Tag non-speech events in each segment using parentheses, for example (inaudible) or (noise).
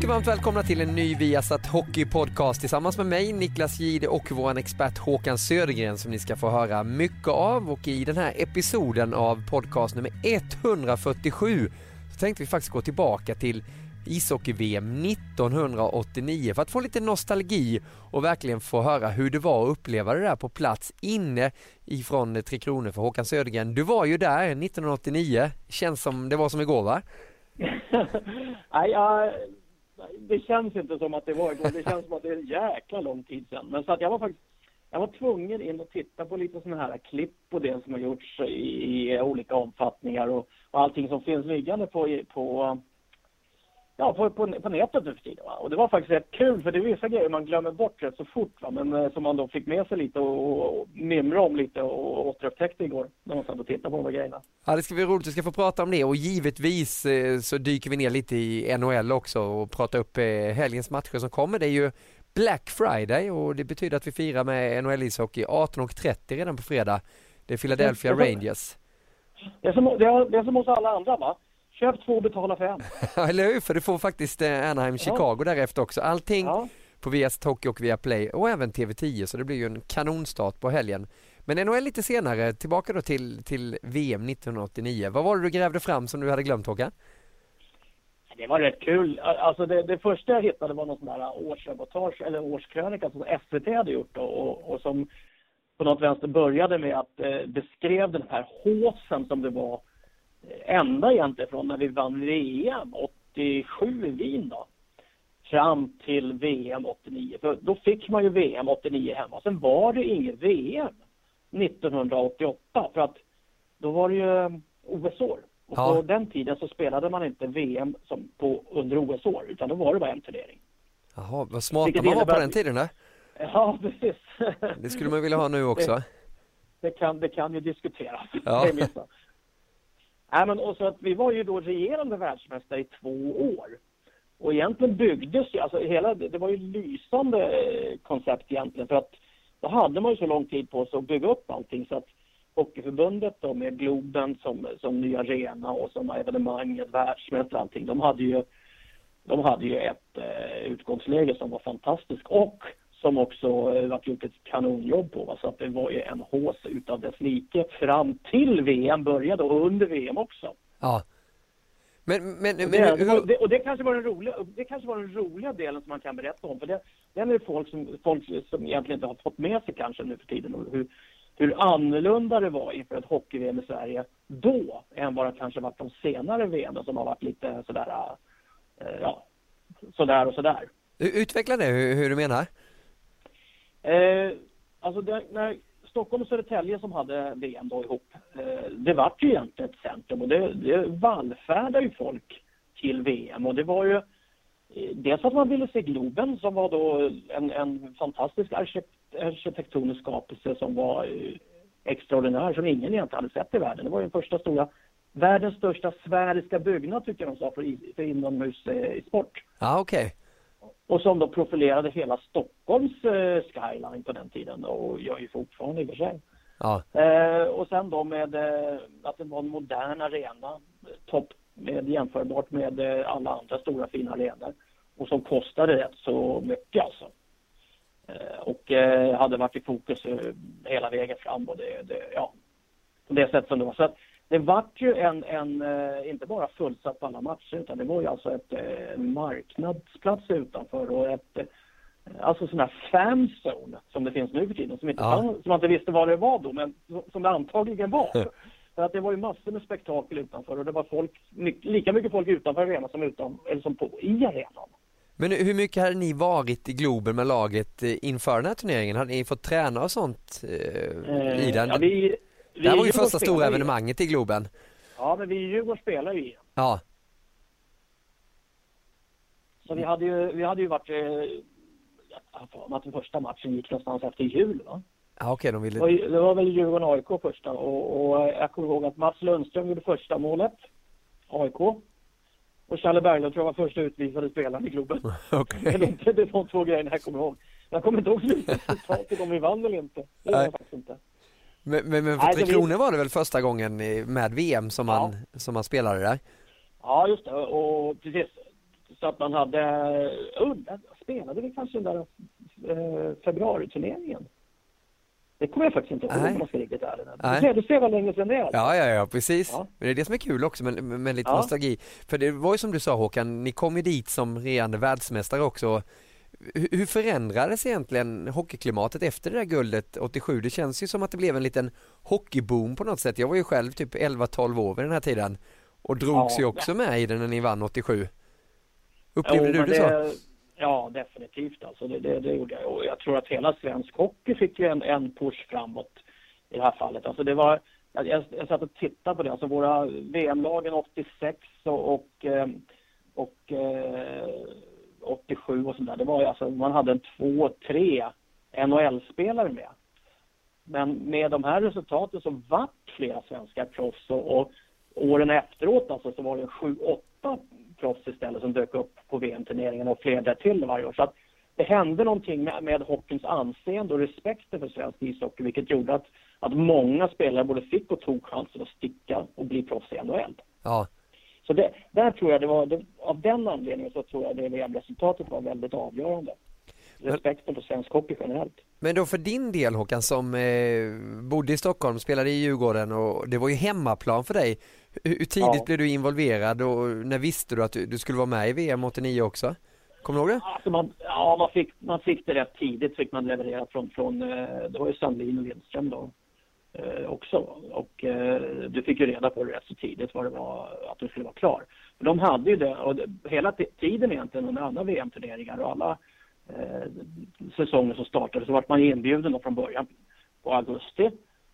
Mycket varmt välkomna till en ny Viasat Hockey Podcast tillsammans med mig, Niklas Gide och vår expert Håkan Södergren som ni ska få höra mycket av och i den här episoden av podcast nummer 147 så tänkte vi faktiskt gå tillbaka till ishockey-VM 1989 för att få lite nostalgi och verkligen få höra hur det var att uppleva det där på plats inne ifrån Tre Kronor för Håkan Södergren. Du var ju där 1989, känns som det var som igår va? (laughs) Nej, jag, det känns inte som att det var igår. Det känns som att det är en jäkla lång tid sedan. Men så att jag var faktiskt jag var tvungen in och titta på lite sådana här klipp och det som har gjorts i, i olika omfattningar och, och allting som finns liggande på, på ja, på, på, på nätet nu för tiden. Va? Och det var faktiskt rätt kul för det är vissa grejer man glömmer bort rätt så fort. Va? Men eh, som man då fick med sig lite och, och mimra om lite och återupptäckte igår när man satt och tittade på de här grejerna. Ja, det ska bli roligt. Vi ska få prata om det och givetvis eh, så dyker vi ner lite i NHL också och pratar upp eh, helgens matcher som kommer. Det är ju Black Friday och det betyder att vi firar med NHL-ishockey 18.30 redan på fredag. Det är Philadelphia Rangers. Det är som, det är, det är som hos alla andra va? Köp två och betala för en. (laughs) Eller hur, för du får faktiskt eh, Anaheim, Chicago ja. därefter också. Allting ja. på Viasat Hockey och Viaplay och även TV10 så det blir ju en kanonstart på helgen. Men NHL lite senare, tillbaka då till, till VM 1989. Vad var det du grävde fram som du hade glömt Håkan? Det var rätt kul. Alltså det, det första jag hittade var någon sån där årsreportage eller årskrönika som SVT hade gjort då, och, och som på något vänster började med att eh, beskrev den här håsen som det var ända egentligen från när vi vann VM 87 i Wien då fram till VM 89. För då fick man ju VM 89 hemma. Sen var det inget VM 1988 för att då var det ju OS-år. Och ja. på den tiden så spelade man inte VM som på, under OS-år utan då var det bara en turnering. Jaha, vad smarta man var på den tiden då? (laughs) Ja, precis. Det skulle man vilja ha nu också. Det, det kan, det kan ju diskuteras. Ja. Nej, men och så att vi var ju då regerande världsmästare i två år. Och egentligen byggdes ju, alltså hela, det var ju lysande eh, koncept egentligen. För att då hade man ju så lång tid på sig att bygga upp allting. Så att Hockeyförbundet då med Globen som, som ny arena och som evenemanget, världsmästare och allting, de hade ju, de hade ju ett eh, utgångsläge som var fantastiskt och som också eh, varit gjort ett kanonjobb på. Va? Så att det var ju en hås utav dess like fram till VM började och under VM också. Ja. Men, men, och, det, men hur... det, och det kanske var den roliga, det kanske var den roliga delen som man kan berätta om. För det, den är det folk som, folk som egentligen inte har fått med sig kanske nu för tiden. Och hur, hur annorlunda det var inför ett hockey-VM i Sverige då än vad det kanske varit de senare VM som har varit lite sådär, äh, ja, sådär och sådär. Utveckla det, hur, hur du menar? Eh, alltså det, när Stockholm och Södertälje som hade VM då ihop, eh, det vart ju egentligen ett centrum och det, det vallfärdade ju folk till VM och det var ju eh, dels att man ville se Globen som var då en, en fantastisk arkitektonisk skapelse som var eh, extraordinär som ingen egentligen hade sett i världen. Det var ju den första stora, världens största sfäriska byggnad tycker jag de sa för, för inomhus eh, sport. Ja, okej. Okay. Och som då profilerade hela Stockholms eh, skyline på den tiden och gör ju fortfarande i och för sig. Ja. Eh, och sen då med eh, att det var en modern arena, topp med jämförbart med eh, alla andra stora fina arenor. Och som kostade rätt så mycket alltså. Eh, och eh, hade varit i fokus hela vägen fram och det, det, ja, på det sätt som det var. Så att, det vart ju en, en, eh, inte bara fullsatt på alla matcher utan det var ju alltså ett eh, marknadsplats utanför och ett eh, Alltså sån här fanzone som det finns nu för tiden som, inte, ja. som man inte visste vad det var då men som det antagligen var. (laughs) För att det var ju massor med spektakel utanför och det var folk, lika mycket folk utanför arenan som, utan, eller som på, i arenan. Men hur mycket hade ni varit i Globen med laget inför den här turneringen? Hade ni fått träna och sånt i den? Ja, vi, det här var ju första stora evenemanget i Globen. Ja, men vi i Djurgården spelar ju igen. Ja. Så vi hade ju, vi hade ju varit, eh, att den första matchen gick någonstans efter jul va? Ja, okej, de ville... Det var, det var väl Djurgården-AIK första och, och jag kommer ihåg att Mats Lundström gjorde första målet, AIK. Och Challe Berglund tror jag var första utvisade spelaren i Globen. (laughs) Okay. Det, det är de två grejerna jag kommer ihåg. Jag kommer inte ihåg slutresultatet om vi vann eller inte. Det gör jag faktiskt inte. Men, men, men för Tre Kronor var det väl första gången med VM som man, ja. som man spelade där? Ja, just det. Och precis. så att man hade, uh, spelade vi kanske den där uh, februariturneringen? Det kommer jag faktiskt inte ihåg om man ska riktigt ärlig. Du du ser vad länge sedan det är. Ja, ja, ja, precis. Ja. Men det är det som är kul också med, med lite ja. nostalgi. För det var ju som du sa Håkan, ni kom ju dit som regerande världsmästare också. Hur förändrades egentligen hockeyklimatet efter det där guldet 87? Det känns ju som att det blev en liten hockeyboom på något sätt. Jag var ju själv typ 11-12 år vid den här tiden och drogs ja, ju också med i den när ni vann 87. Upplevde jo, du det, det så? Ja, definitivt alltså. Det, det, det, gjorde jag. Och jag tror att hela svensk hockey fick ju en, en push framåt i det här fallet. Alltså det var, jag, jag, jag satt och tittade på det. Alltså våra VM-lagen 86 och, och, eh, och eh, 87 och sådär. Det var alltså, man hade en två, tre NHL-spelare med. Men med de här resultaten så vart flera svenska proffs och, och åren efteråt alltså så var det sju, åtta proffs istället som dök upp på VM-turneringen och fler därtill varje år. Så att det hände någonting med, med hockeyns anseende och respekten för svensk ishockey vilket gjorde att, att många spelare både fick och tog chansen att sticka och bli proffs i NHL. Ja. Så det, där tror jag det var, det, av den anledningen så tror jag det VM-resultatet var väldigt avgörande. Respekten för svensk hockey generellt. Men då för din del Håkan som eh, bodde i Stockholm, spelade i Djurgården och det var ju hemmaplan för dig. Hur, hur tidigt ja. blev du involverad och när visste du att du, du, skulle vara med i VM 89 också? Kommer du ihåg det? Alltså man, ja, man fick, man fick det rätt tidigt, fick man levererat från, från eh, det var ju Sandlin och Lindström då också. Och eh, du fick ju reda på det rätt så tidigt vad det var, att du skulle vara klar. För de hade ju det, och hela tiden egentligen under alla VM-turneringar och alla eh, säsonger som startade så vart man inbjuden då från början på augusti.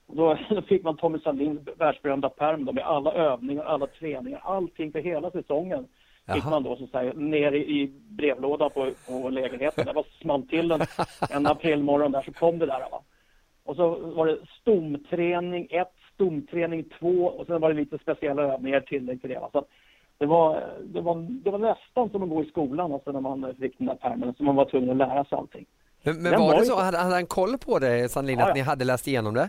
Då, (laughs) då fick man Tommy Sandins världsberömda pärm med alla övningar, alla träningar, allting för hela säsongen. Jaha. Fick man då så säga ner i, i brevlådan på, på lägenheten. Det var small till en, en (laughs) aprilmorgon där så kom det där. Va? Och så var det stomträning 1, stomträning 2 och sen var det lite speciella övningar tillägg till det. Va? Så det var, det, var, det var nästan som att gå i skolan alltså när man fick den där pärmen, så man var tvungen att lära sig allting. Men, men var, var, det så, hade, hade han koll på det Sandlin, ja, att ja. ni hade läst igenom det?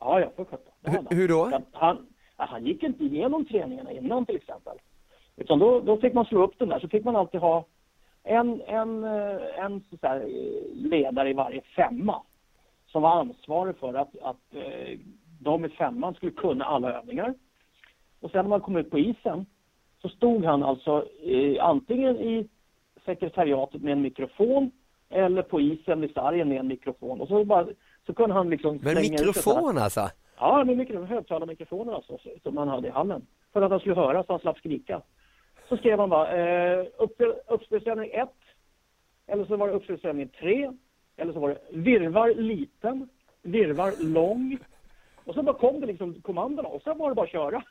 Ja, ja, för sjutton. Hur då? Han, han gick inte igenom träningarna innan till exempel. Utan då, då fick man slå upp den där, så fick man alltid ha en, en, eh, en så här, ledare i varje femma som var ansvarig för att, att eh, de i femman skulle kunna alla övningar. Och sen när man kom ut på isen så stod han alltså eh, antingen i sekretariatet med en mikrofon eller på isen vid sargen med en mikrofon. Och så, bara, så kunde han liksom Men mikrofon ut alltså? Ja, med mikrofon, högtalarmikrofoner alltså, som han hade i hallen. För att han skulle höra så han slapp skrika. Så skrev han bara eh, uppspelsövning 1, eller så var det uppspelsövning 3, eller så var det virvar liten, virvar lång. Och så bara kom det liksom kommandona och sen var det bara att köra.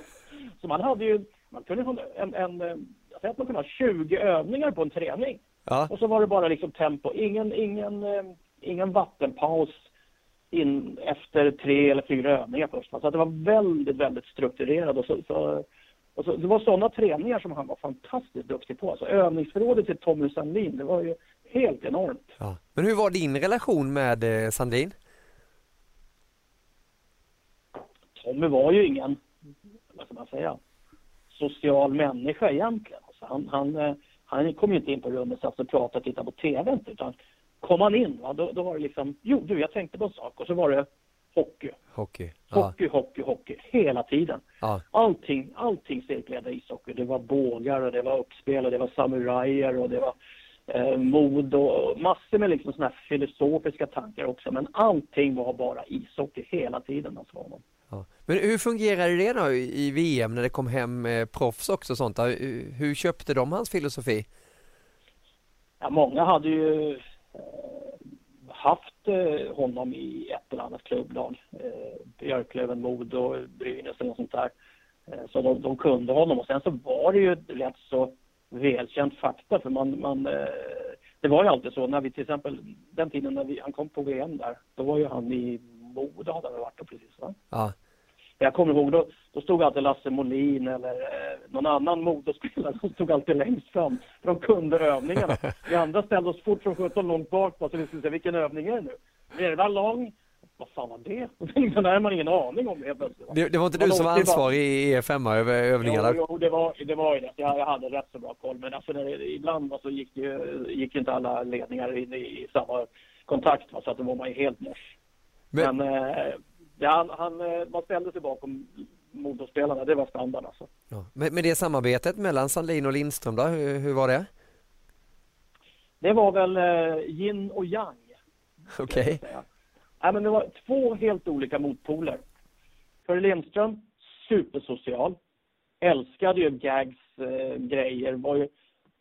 (laughs) så man hade ju man kunde ha en, en, eh, jag säger att man kunde ha 20 övningar på en träning. Ja. Och så var det bara liksom tempo, ingen, ingen, eh, ingen vattenpaus in efter tre eller fyra övningar först. Så det var väldigt, väldigt strukturerat och så, så och så, det var sådana träningar som han var fantastiskt duktig på. Alltså övningsförrådet till Tommy Sandlin, det var ju helt enormt. Ja. Men hur var din relation med eh, Sandlin? Tommy var ju ingen, vad ska man säga, social människa egentligen. Alltså han, han, eh, han kom ju inte in på rummet, satt och pratade och tittade på TV inte, utan kom han in, va, då, då var det liksom, jo du, jag tänkte på en sak och så var det hockey. Hockey, hockey, ja. hockey, hockey, hela tiden. Ja. Allting, allting cirkulerade ishockey. Det var bågar och det var uppspel och det var samurajer och det var eh, mod och massor med liksom såna här filosofiska tankar också. Men allting var bara ishockey hela tiden alltså honom. Ja. Men hur fungerade det då i VM när det kom hem eh, proffs också och sånt? Hur köpte de hans filosofi? Ja, många hade ju eh, haft eh, honom i ett eller annat klubblag. Eh, Björklöven, Modo, Brynäs eller något sånt där. Eh, så de, de, kunde honom och sen så var det ju rätt så välkänt fakta för man, man eh, det var ju alltid så när vi till exempel den tiden när vi, han kom på VM där, då var ju han i Modo hade han varit då precis va? Ja. Jag kommer ihåg, då, då stod alltid Lasse Molin eller eh, någon annan motorspelare som stod alltid längst fram. För de kunde övningarna. (laughs) Vi andra ställde oss fort som sjutton långt bak på så vi skulle se vilken övning är det nu? Virva lång, vad fan var det? (laughs) det hade man ingen aning om helt plötsligt. Det, det var inte du som var ansvarig i E5 över övningarna? Jo, jo, det var, det var det. Jag, jag hade rätt så bra koll. Men alltså, när, ibland så gick, ju, gick inte alla ledningar in i, i samma kontakt. Va? Så att då var man ju helt mors. Men, men eh, ja, han, han, eh, man ställde sig bakom motorspelarna. Det var standard alltså. Ja. Men, men det samarbetet mellan Sandlin och Lindström då, hur, hur var det? Det var väl eh, yin och yang. Okej. Okay. Ja, men det var två helt olika motpoler. För Lindström, supersocial. Älskade ju Gags eh, grejer. Var ju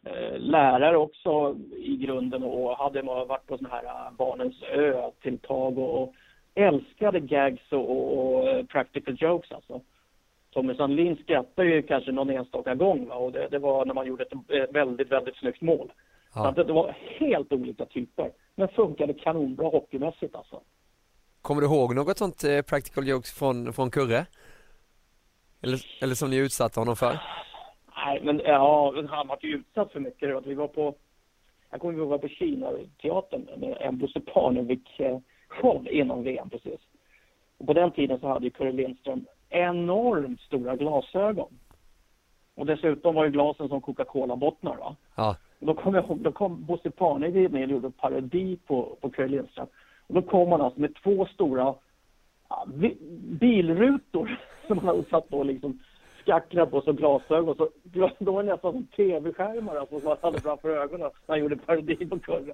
eh, lärare också i grunden och hade varit på sådana här uh, Barnens ö-tilltag och, och älskade gags och, och, och eh, practical jokes alltså. Tommy Sandlin skrattade ju kanske någon enstaka gång va? och det, det, var när man gjorde ett väldigt, väldigt snyggt mål. Ja. Så det var helt olika typer, men funkade kanonbra hockeymässigt alltså. Kommer du ihåg något sånt eh, practical jokes från, från Kurre? Eller, eller som ni utsatte honom för? Nej, men ja, han var ju utsatt för mycket. Vi var på, jag kommer ihåg vi var på Kina-teatern med en Bosse Parnevik-show innan VM precis. Och på den tiden så hade ju Kurre Lindström enormt stora glasögon. Och dessutom var ju glasen som Coca-Cola-bottnar va? Ja. Då kom, jag, då kom Bosse Parnevik ner och gjorde parodi på, på Kurre Lindström. Och då kom han alltså med två stora ja, bilrutor (laughs) som han hade satt på liksom skacklar på som glasögon. Så, då var nästan som tv-skärmar alltså, som han hade framför ögonen när han gjorde parodi på Kurre.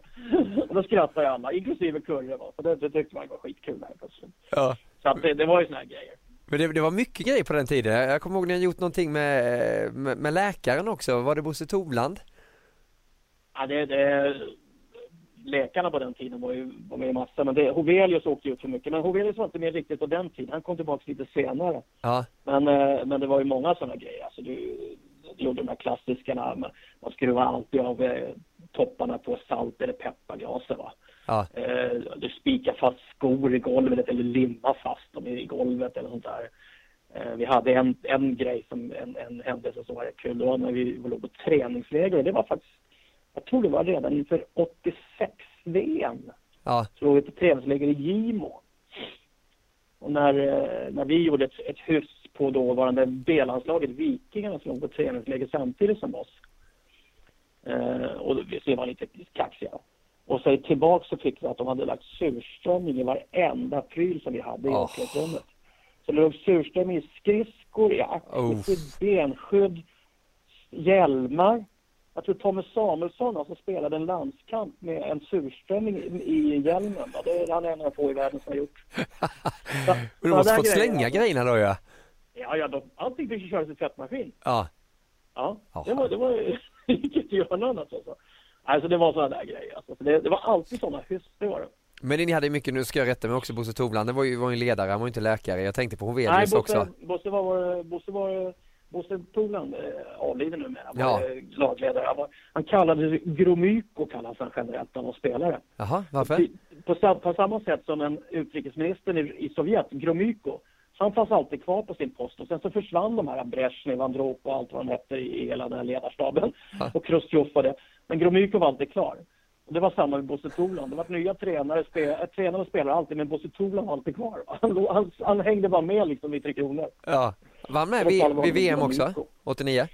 Och då skrattade alla, inklusive Kurre. Va? För det, det tyckte man var skitkul här plötsligt. Ja. Så att det, det var ju såna här grejer. Men det, det, var mycket grejer på den tiden. Jag kommer ihåg ni har gjort någonting med, med, med läkaren också. Var det Bosse Tovland? Ja, det, det läkarna på den tiden var ju, var med i massa, men det, Hovelius åkte ut för mycket. Men Hovelius var inte med riktigt på den tiden. Han kom tillbaka lite senare. Ja. Men, eh, men det var ju många sådana grejer. Alltså, du, du gjorde de här klassikerna. Man, man skruvade alltid av eh, topparna på salt eller pepparglasen. Va? Ja. Eh, du spikar fast skor i golvet eller limma fast dem i golvet eller sånt där. Eh, vi hade en, en grej, som, en, en händelse som var kul. Det var när vi låg på träningsläger och det var faktiskt jag tror det var redan inför 86-VM. Ja. Vi på träningsläger i Gimo. Och när, eh, när vi gjorde ett, ett hyss på dåvarande B-landslaget, Vikingarna, som låg på träningsläger samtidigt som oss. Eh, och vi var lite kaxiga. Och så tillbaka så fick vi att de hade lagt surströmming i varenda pryl som vi hade i oh. omklädningsrummet. Så det låg surströmming i skridskor, i axelskydd, oh. benskydd, hjälmar. Jag tror Tommy Samuelsson alltså spelade en landskamp med en surströmming i hjälmen. Det är han en av få i världen som har gjort. Så, (laughs) du måste fått slänga grejerna då ja? Ja, ja de, allting fick ju köras i tvättmaskin. Ja. Ja, det var, det var, (laughs) gick inte att göra något annat alltså. Alltså det var sådana där grejer alltså. Det, det var alltid sådana hyss, det var det. Men ni hade mycket, nu ska jag rätta mig också, Bosse Tovland, det var ju, var ju ledare, han var ju inte läkare. Jag tänkte på Hovelius också. Nej, Bosse var, Bosse var Bosse Toland eh, avliden numera, ja. var lagledare. Han, var, han kallades Gromyko kallas han generellt av spelare. Jaha, varför? På, på, på, samma sätt som en utrikesminister i, i Sovjet, Gromyko. Så han fanns alltid kvar på sin post och sen så försvann de här Brezhnev, Androp och allt vad de hette i hela den här ledarstaben. Ja. Och Chrustjov och det. Men Gromyko var alltid klar. Det var samma med Bosse Toland. Det var nya tränare, spe, äh, tränare och spelare alltid, men Bosse Toland var alltid kvar. (laughs) Han, han, han hängde bara med liksom i Tre Kronor. Ja, Vann med vid, vid VM också, 89?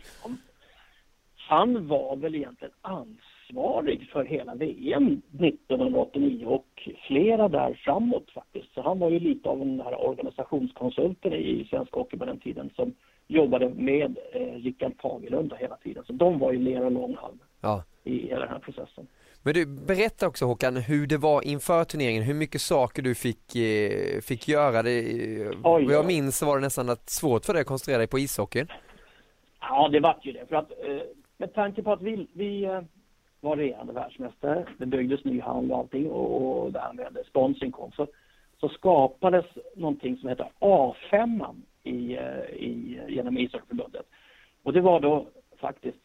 Han var väl egentligen ansvarig för hela VM 1989 och flera där framåt faktiskt. Så han var ju lite av den här organisationskonsulten i svensk hockey på den tiden som jobbade med eh, Rickard Fagerlund hela tiden. Så de var ju ner och långhalm ja. i hela den här processen. Men du, berätta också Håkan hur det var inför turneringen, hur mycket saker du fick, eh, fick göra. Det, eh, vad jag minns så var det nästan att svårt för dig att koncentrera dig på ishockeyn. Ja, det var ju det. För att, eh, med tanke på att vi, vi eh, var regerande världsmästare, det byggdes ny hall och allting och, och därmed sponsring kom, så, så skapades någonting som heter A5 i, eh, i, genom ishockeyförbundet. Och det var då faktiskt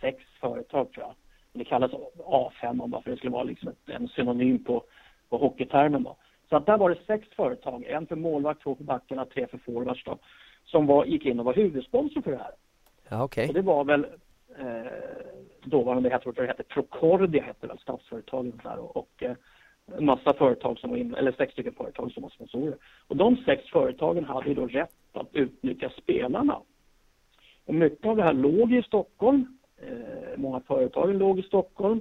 sex företag tror jag det kallas A5 bara för det skulle vara liksom en synonym på, på hockeytermen. Då. Så att där var det sex företag, en för målvakt, två för backarna, tre för forwards då, som var, gick in och var huvudsponsor för det här. Ja, okay. Och det var väl eh, dåvarande, jag tror det hette Procordia, hette väl statsföretaget där och, och eh, en massa företag som var in, eller sex stycken företag som var sponsorer. Och de sex företagen hade ju då rätt att utnyttja spelarna. Och mycket av det här låg i Stockholm. Eh, många företag låg i Stockholm.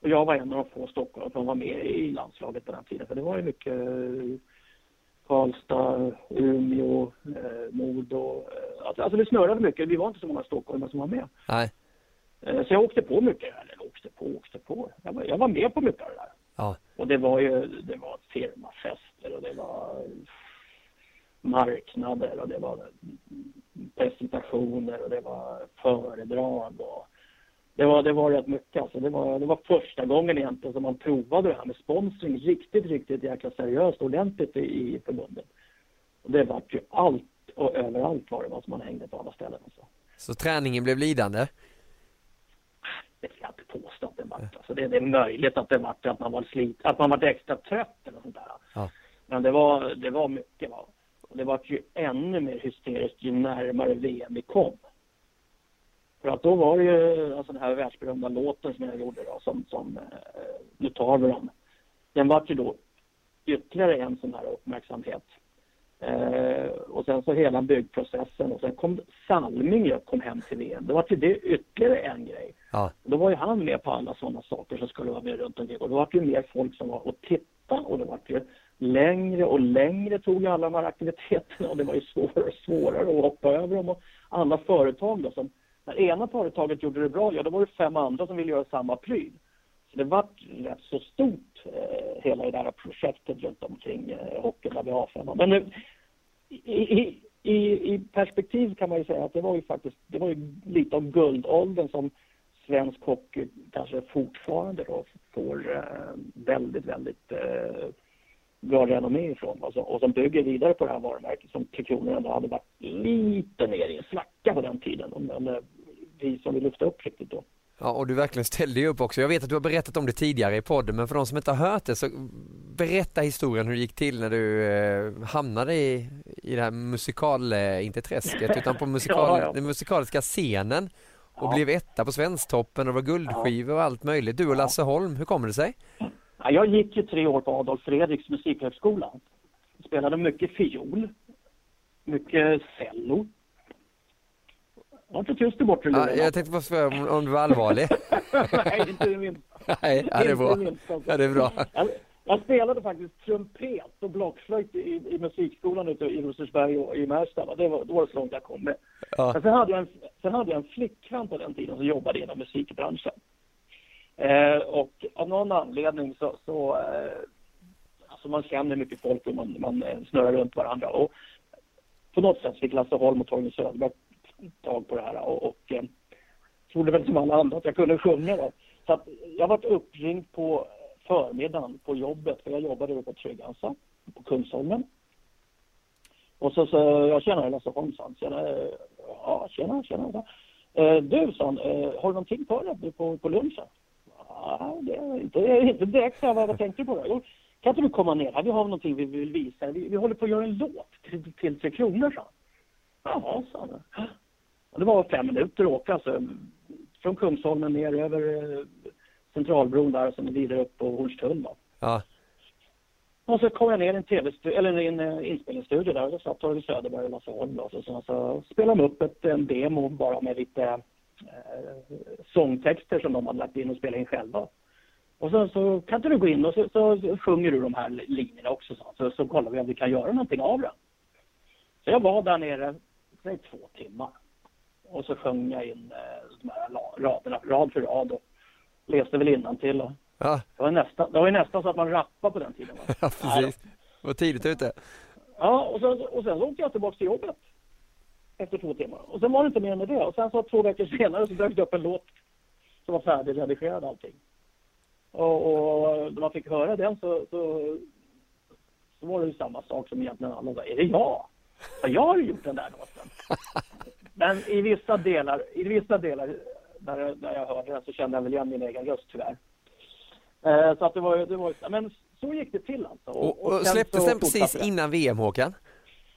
Och jag var en av de få stockholmare som var med i landslaget på den tiden. För det var ju mycket eh, Karlstad, Umeå, eh, Modo. Eh, alltså, alltså det snurrade mycket. Vi var inte så många stockholmare som var med. Nej. Eh, så jag åkte på mycket, eller åkte på, åkte på. Jag var, jag var med på mycket av det där. Ja. Och det var ju, det var firmafester och det var marknader och det var presentationer och det var föredrag och det var, det var rätt mycket alltså. Det var, det var första gången egentligen som man provade det här med sponsring riktigt, riktigt jäkla seriöst ordentligt i, i förbundet. Och det var ju allt och överallt var det vad som man hängde på alla ställen. Alltså. Så träningen blev lidande? Det ska jag inte påstå att det var. Alltså det, det är möjligt att det var att man var slit, att man var extra trött eller sånt där. Ja. Men det var, det var mycket. Va? Och det var ju ännu mer hysteriskt ju närmare VM vi kom. För att då var det ju alltså den här världsberömda låten som jag gjorde då som, som eh, Nu tar vi dem. Den var ju då ytterligare en sån här uppmärksamhet. Eh, och sen så hela byggprocessen och sen kom Salming kom hem till VM. Det var till det ytterligare en grej. Ja. Då var ju han med på alla sådana saker som skulle vara med runt omkring. Och då var det ju mer folk som var och tittade och det var ju längre och längre tog alla de här aktiviteterna och det var ju svårare och svårare att hoppa över dem. Och alla företag då som, när ena företaget gjorde det bra, ja då var det fem andra som ville göra samma pryl. Så det var rätt så stort, eh, hela det där projektet runt omkring eh, hockeyn där vi har fem. Men nu, i, i, i perspektiv kan man ju säga att det var ju faktiskt, det var ju lite av guldåldern som svensk hockey kanske fortfarande då får eh, väldigt, väldigt eh, bra renommé ifrån alltså, och som bygger vidare på det här varumärket som Tre Kronor ändå hade varit lite ner i en svacka på den tiden. Men eh, vi som vill lyfta upp riktigt då. Ja, och du verkligen ställde ju upp också. Jag vet att du har berättat om det tidigare i podden, men för de som inte har hört det så berätta historien hur det gick till när du eh, hamnade i, i det här musikal, eh, inte träsket, utan på (laughs) musikal, ja, ja. den musikaliska scenen och ja. blev etta på Svensktoppen och var guldskivor och allt möjligt. Du och Lasse Holm, hur kommer det sig? Ja, jag gick ju tre år på Adolf Fredriks musikhögskola. Spelade mycket fiol, mycket cello. Var inte tyst där borta ja, Jag tänkte bara fråga om, du var allvarlig. (laughs) Nej, inte det minsta. Nej, ja, det är bra. Ja, det är bra. Jag, jag spelade faktiskt trumpet och blockflöjt i, i musikskolan ute i Rosersberg och i Märsta. Det var, då var det så långt jag kom med. Ja. Men sen hade, jag en, sen hade jag en flickvän på den tiden som jobbade inom musikbranschen. Eh, och av någon anledning så, så eh, alltså man känner mycket folk och man, man eh, snurrar runt varandra. Och på något sätt fick Lasse Holm och Torgny Söderberg tag på det här och, och eh, trodde väl som alla andra att jag kunde sjunga. Då. Så att jag varit uppringd på förmiddagen på jobbet, för jag jobbade på Trygg-Hansa på Kungsholmen. Och så sa jag, tjena Lasse Holm, sa tjena, eh, ja tjena, tjena. Eh, du, sa han, eh, har du någonting för dig på, på lunchen? Ja, det är inte, inte direkt, vad, vad tänkte på då? kan inte du komma ner här? Vi har någonting vi vill visa. Vi, vi håller på att göra en låt till, till Tre Kronor, sa han. Jaha, sa han. Det var fem minuter att åka, alltså. Från Kungsholmen ner över eh, Centralbron där och sen vidare upp på Hornstull då. Ja. Och så kom jag ner i en tv eller en uh, inspelningsstudio där och då satt Torgny Söderberg och Lasse Holm och så, så, så spelade de upp ett, en demo bara med lite sångtexter som de hade lagt in och spelat in själva. Och så, så kan inte du gå in och så, så sjunger du de här linjerna också så, så, så kollar vi om vi kan göra någonting av det. Så jag var där nere, säg två timmar. Och så sjöng jag in eh, de här raderna, rad för rad och läste väl innantill. Och ja. det, var nästan, det var ju nästan så att man rappade på den tiden. Va? (laughs) Ja, precis. Det var tidigt ute. Ja, och, så, och sen så åkte jag tillbaka till jobbet efter två timmar. Och sen var det inte mer med det. Och sen så två veckor senare så dök det upp en låt som var färdigredigerad allting. Och, och när man fick höra den så, så, så var det ju samma sak som egentligen alla sa. Är det jag? Ja, jag har ju gjort den där låten. (laughs) Men i vissa delar, i vissa delar när, när jag hörde den så kände jag väl igen min egen röst tyvärr. Eh, så att det var, det var, men så gick det till alltså. Och, och, och släpptes den precis innan VM Håkan?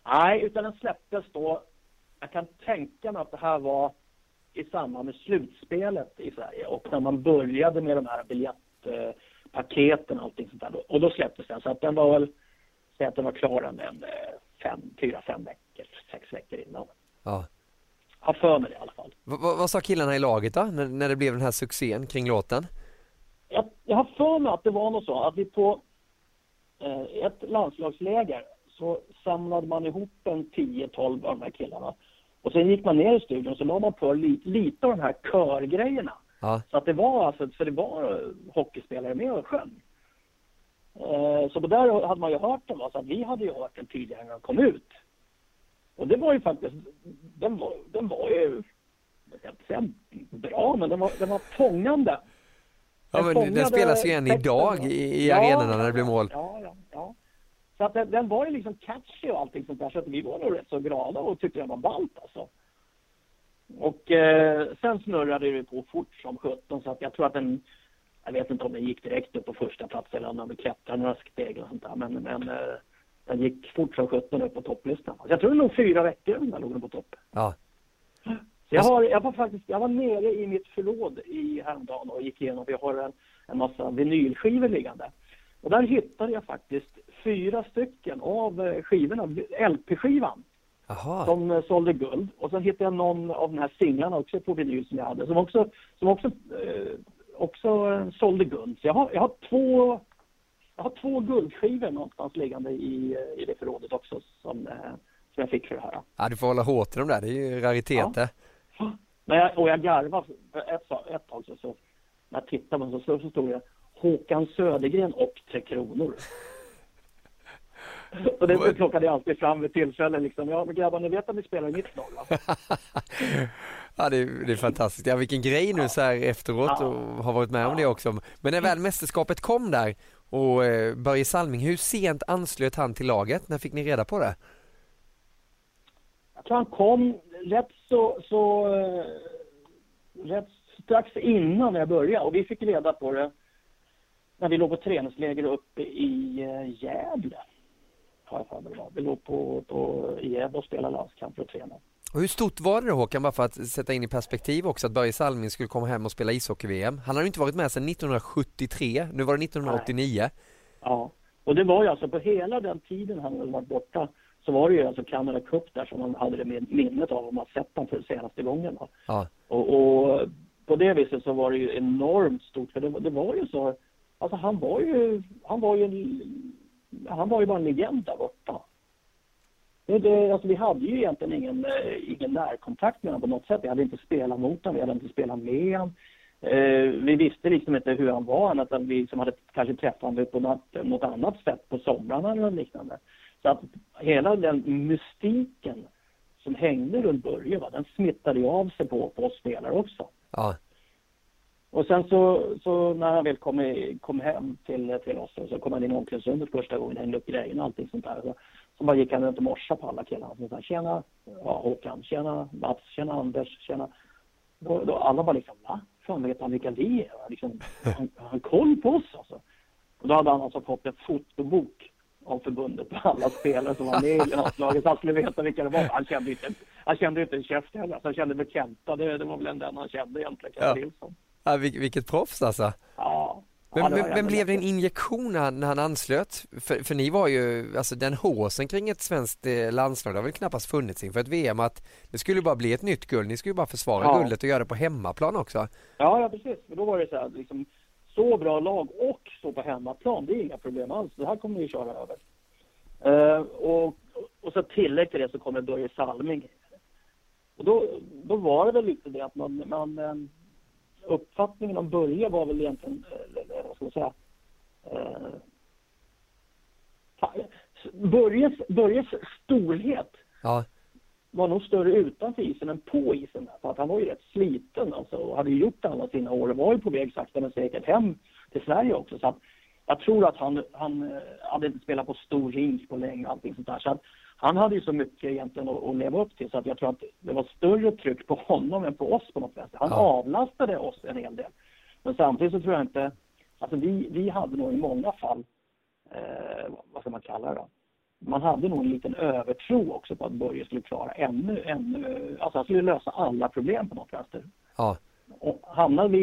Nej, utan den släpptes då, jag kan tänka mig att det här var i samband med slutspelet i Sverige och när man började med de här biljett paketen och allting sånt där. Och då släpptes den. Så att den var väl, säg att den var klar en, fem, fyra, fem veckor, sex veckor innan. Ja. Har för mig det i alla fall. V vad sa killarna i laget då, när, när det blev den här succén kring låten? Jag, jag har för mig att det var något så att vi på eh, ett landslagsläger så samlade man ihop en 10-12 av de här killarna. Och sen gick man ner i studion och så la man på lite, lite av de här körgrejerna. Ja. Så att det var alltså, så det var hockeyspelare med och sjöng. Eh, så på där hade man ju hört den, så att vi hade ju hört den tidigare när den kom ut. Och det var ju faktiskt, den var, den var ju, jag säga bra, men den var, den var fångande. Ja men den spelas ju än idag i, i ja, arenorna när det blir mål. Ja, ja, ja. Så att den, den, var ju liksom catchy och allting sånt där så att vi var nog rätt så glada och tyckte den var ballt alltså. Och eh, sen snurrade det på fort som sjutton så att jag tror att den, jag vet inte om den gick direkt upp på första plats eller om den klättrade några steg och sånt där men, men eh, den gick fort som sjutton upp på topplistan. Jag tror det låg fyra veckor innan låg den på topp. Ja. Jag, har, jag var faktiskt, jag var nere i mitt förråd i häromdagen och gick igenom, vi har en, en massa vinylskivor liggande. Och där hittade jag faktiskt fyra stycken av eh, skivorna, LP-skivan. Som eh, sålde guld. Och sen hittade jag någon av de här singlarna också på vinyl som jag hade. Som också, som också, eh, också eh, sålde guld. Så jag har, jag har två jag har två guldskivor någonstans liggande i, i det förrådet också som, eh, som jag fick för det här. Ja, du får hålla hårt i dem där. Det är ju rariteter. Ja. Men jag, och jag garvade ett, ett tag så, så när jag tittade på den så, så stod det Håkan Södergren och Tre Kronor. (laughs) Och det plockade jag alltid fram vid tillfällen. Liksom. Ja, men grabbar, ni vet att ni spelar i mitt lag, va? (laughs) ja, det är, det är, fantastiskt. Ja, vilken grej nu så här efteråt ja. och har varit med om det också. Men när väl mästerskapet kom där och eh, Börje Salming, hur sent anslöt han till laget? När fick ni reda på det? Jag tror han kom rätt så, så eh, rätt strax innan jag började och vi fick reda på det när vi låg på träningsläger uppe i eh, Gävle. Har jag för mig. Vi låg på, på, i Gävle och spelade landskamper och tränade. Och hur stort var det då Håkan, bara för att sätta in i perspektiv också, att Börje Salming skulle komma hem och spela ishockey-VM? Han har ju inte varit med sedan 1973, nu var det 1989. Nej. Ja, och det var ju alltså på hela den tiden han hade varit borta så var det ju alltså Canada Cup där som man hade det med minnet av om man sett honom för senaste gången. Ja. Och, och, på det viset så var det ju enormt stort, för det, det var ju så, alltså han var ju, han var ju han var ju bara en legend där borta. Det, det, alltså vi hade ju egentligen ingen, eh, ingen närkontakt med honom på något sätt. Vi hade inte spelat mot honom, vi hade inte spelat med honom. Eh, vi visste liksom inte hur han var, annat än vi som hade kanske träffat honom på något, något annat sätt på somrarna eller liknande. Så att hela den mystiken som hängde runt Börje, va, den smittade ju av sig på, på oss spelare också. Ja. Och sen så, så när han väl kom, kom hem till, till oss så kom han in i omklädningsrummet första gången, hängde upp grejerna och allting sånt där. Så, så bara gick han runt och morsade på alla killarna. Så sa, tjena ja, Håkan, tjena Mats, tjena Anders, tjena. Då, då alla bara liksom, va? Fan vet han vilka vi är? Liksom, han, han koll på oss alltså. Och då hade han alltså fått en fotobok av förbundet på alla spelare som var med i landslaget. Han skulle veta vilka det var. Han kände inte, han kände inte en käft heller. Alltså, han kände väl Kenta. Det, det var väl den han kände egentligen, Kent ja. Nilsson. Ja, vilket proffs alltså. Ja. Men, ja, men, men blev det en injektion när, när han anslöt? För, för ni var ju, alltså den håsen kring ett svenskt eh, landslag, det har väl knappast funnits inför ett VM att det skulle bara bli ett nytt guld, ni skulle bara försvara ja. guldet och göra det på hemmaplan också. Ja, ja precis. För då var det så här, liksom, så bra lag och så på hemmaplan, det är inga problem alls. Det här kommer vi köra över. Uh, och, och så tillägg till det så kommer Börje Salming. Och då, då var det väl lite det att man, man eh, uppfattningen om Börje var väl egentligen, eh, vad ska man säga, eh, Börjes, Börjes storhet ja. var nog större utanför isen än på isen. För att han var ju rätt sliten alltså, och hade gjort alla sina år och var ju på väg sakta men säkert hem till Sverige också. Så att jag tror att han, han eh, hade inte spelat på stor rink på länge och allting sånt där. Så att han hade ju så mycket egentligen att, att leva upp till så att jag tror att det var större tryck på honom än på oss på något sätt. Han ja. avlastade oss en hel del. Men samtidigt så tror jag inte, alltså vi, vi hade nog i många fall, eh, vad ska man kalla det då? Man hade nog en liten övertro också på att Börje skulle klara ännu, ännu, alltså han skulle lösa alla problem på något vänster. Ja. Och hamnade vi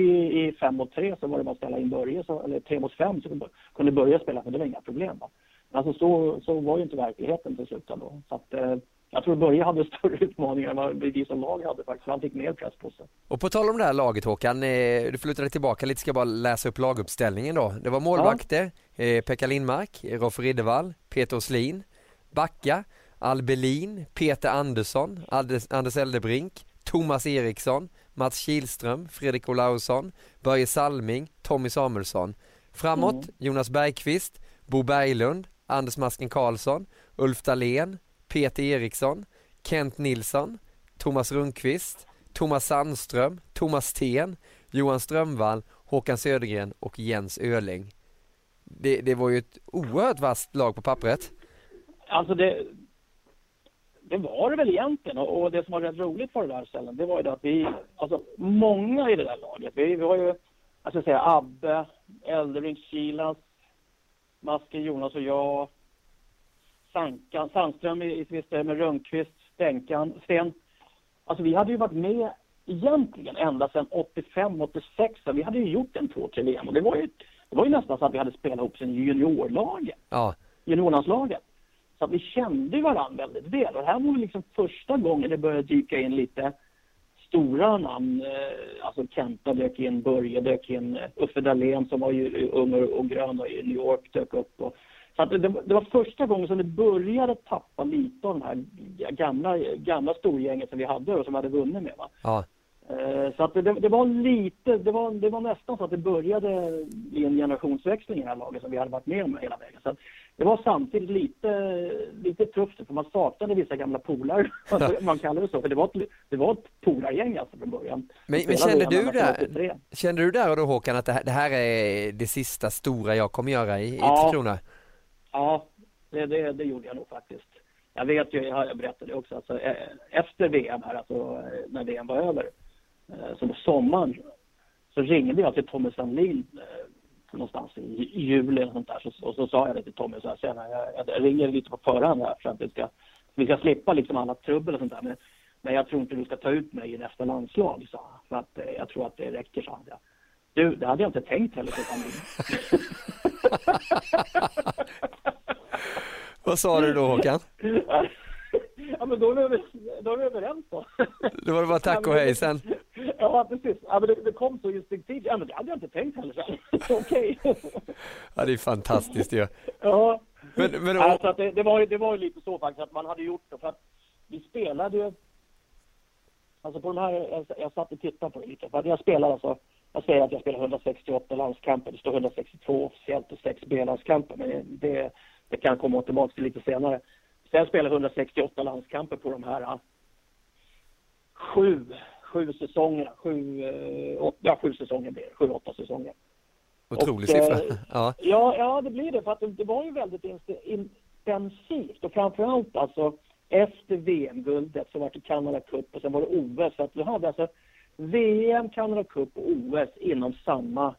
i 5 mot 3 så var det bara att ställa in Börje, så, eller 3 mot 5 så kunde Börje spela, för det var inga problem. Va? Alltså så, så var ju inte verkligheten till slut då. Så att, eh, jag tror Börje hade (laughs) större utmaningar än vad vi som lag hade faktiskt. Han fick mer press på sig. Och på tal om det här laget Håkan, eh, du dig tillbaka lite, ska bara läsa upp laguppställningen då. Det var målvakter, ja. eh, Pekka Lindmark, Roffe Riddervall, Peter Åslin, Backa, Albelin, Peter Andersson, Anders, Anders Eldebrink, Thomas Eriksson, Mats Kilström, Fredrik Olausson, Börje Salming, Tommy Samuelsson. Framåt mm. Jonas Bergqvist, Bo Berglund, Anders Masken Karlsson, Ulf Dahlén, Peter Eriksson, Kent Nilsson, Thomas Rundqvist, Thomas Sandström, Thomas Ten, Johan Strömvall, Håkan Södergren och Jens Öling. Det, det var ju ett oerhört vasst lag på pappret. Alltså det, det var det väl egentligen och, och det som var rätt roligt för det där stället, det var ju det att vi, alltså många i det där laget, vi, vi var ju, jag ska säga Abbe, Eldebrink, Kilas, Maske, Jonas och jag, Sankan, Sandström i, i med Rönnqvist, Stenkan, Sten. Alltså vi hade ju varit med egentligen ända sedan 85, 86. Vi hade ju gjort en två, tre VM och det var ju, det var ju nästan så att vi hade spelat ihop sen juniorlaget. Ja. Juniorlandslaget. Så att vi kände varandra väldigt väl. Och det här var liksom första gången det började dyka in lite stora namn. Eh, alltså Kenta dök in, Börje dök in, eh, Uffe Dahlén som var ju ung och grön och i New York dök upp. Och, så att det, det, var första gången som det började tappa lite av de här gamla, gamla storgänget som vi hade och som vi hade vunnit med. Va? Ja. Eh, så att det, det, var lite, det var, det var nästan så att det började bli en generationsväxling i det här laget som vi hade varit med om hela vägen. Så det var samtidigt lite, lite tufft för man saknade vissa gamla polare, (laughs) man kallar det så, för det var ett, det var ett polargäng alltså från början. Men, men kände, du där, kände du där och då Håkan att det här, det här, är det sista stora jag kommer göra i, ja. i Krona? Ja, det, det, det gjorde jag nog faktiskt. Jag vet ju, jag berättade också, alltså, eh, efter VM här, alltså när VM var över, Eh, så på sommaren så ringde jag till Tommy Sandlin eh, någonstans i juli eller sånt där. Så, och så sa jag det till Tommy så här, senare, jag, jag ringer lite på förhand här för att vi ska, vi ska slippa liksom alla trubbel och sånt där. Men, men jag tror inte du ska ta ut mig i nästa landslag, sa För att eh, jag tror att det räcker, sa han. Du, det hade jag inte tänkt heller, sa (laughs) Vad sa du då Håkan? (laughs) ja men då är vi, då är vi överens då. Då var det bara tack och hej sen. (laughs) Ja, precis. Ja, men det, det, kom så instinktivt. Ja, men det hade jag inte tänkt heller. (laughs) Okej. (laughs) Ja, det är fantastiskt ju. Ja. ja. Men, men då... alltså, det, det, var ju, det var ju lite så faktiskt att man hade gjort det för att vi spelade ju Alltså på de här, jag, jag satt och tittade på det lite. För att jag spelar alltså, jag säger att jag spelar 168 landskamper. Det står 162 officiellt och 6 B-landskamper. Men det, det kan komma tillbaka till lite senare. Sen spelar 168 landskamper på de här sju sju säsonger, sju, eh, ja, sju säsonger blir det, sju, åtta säsonger. Otrolig och, siffra. Eh, (laughs) ja. ja. Ja, det blir det. För att det, det var ju väldigt intensivt och framförallt alltså efter VM-guldet så var det Canada Cup och sen var det OS. Så att du hade alltså VM, Canada Cup och OS inom samma,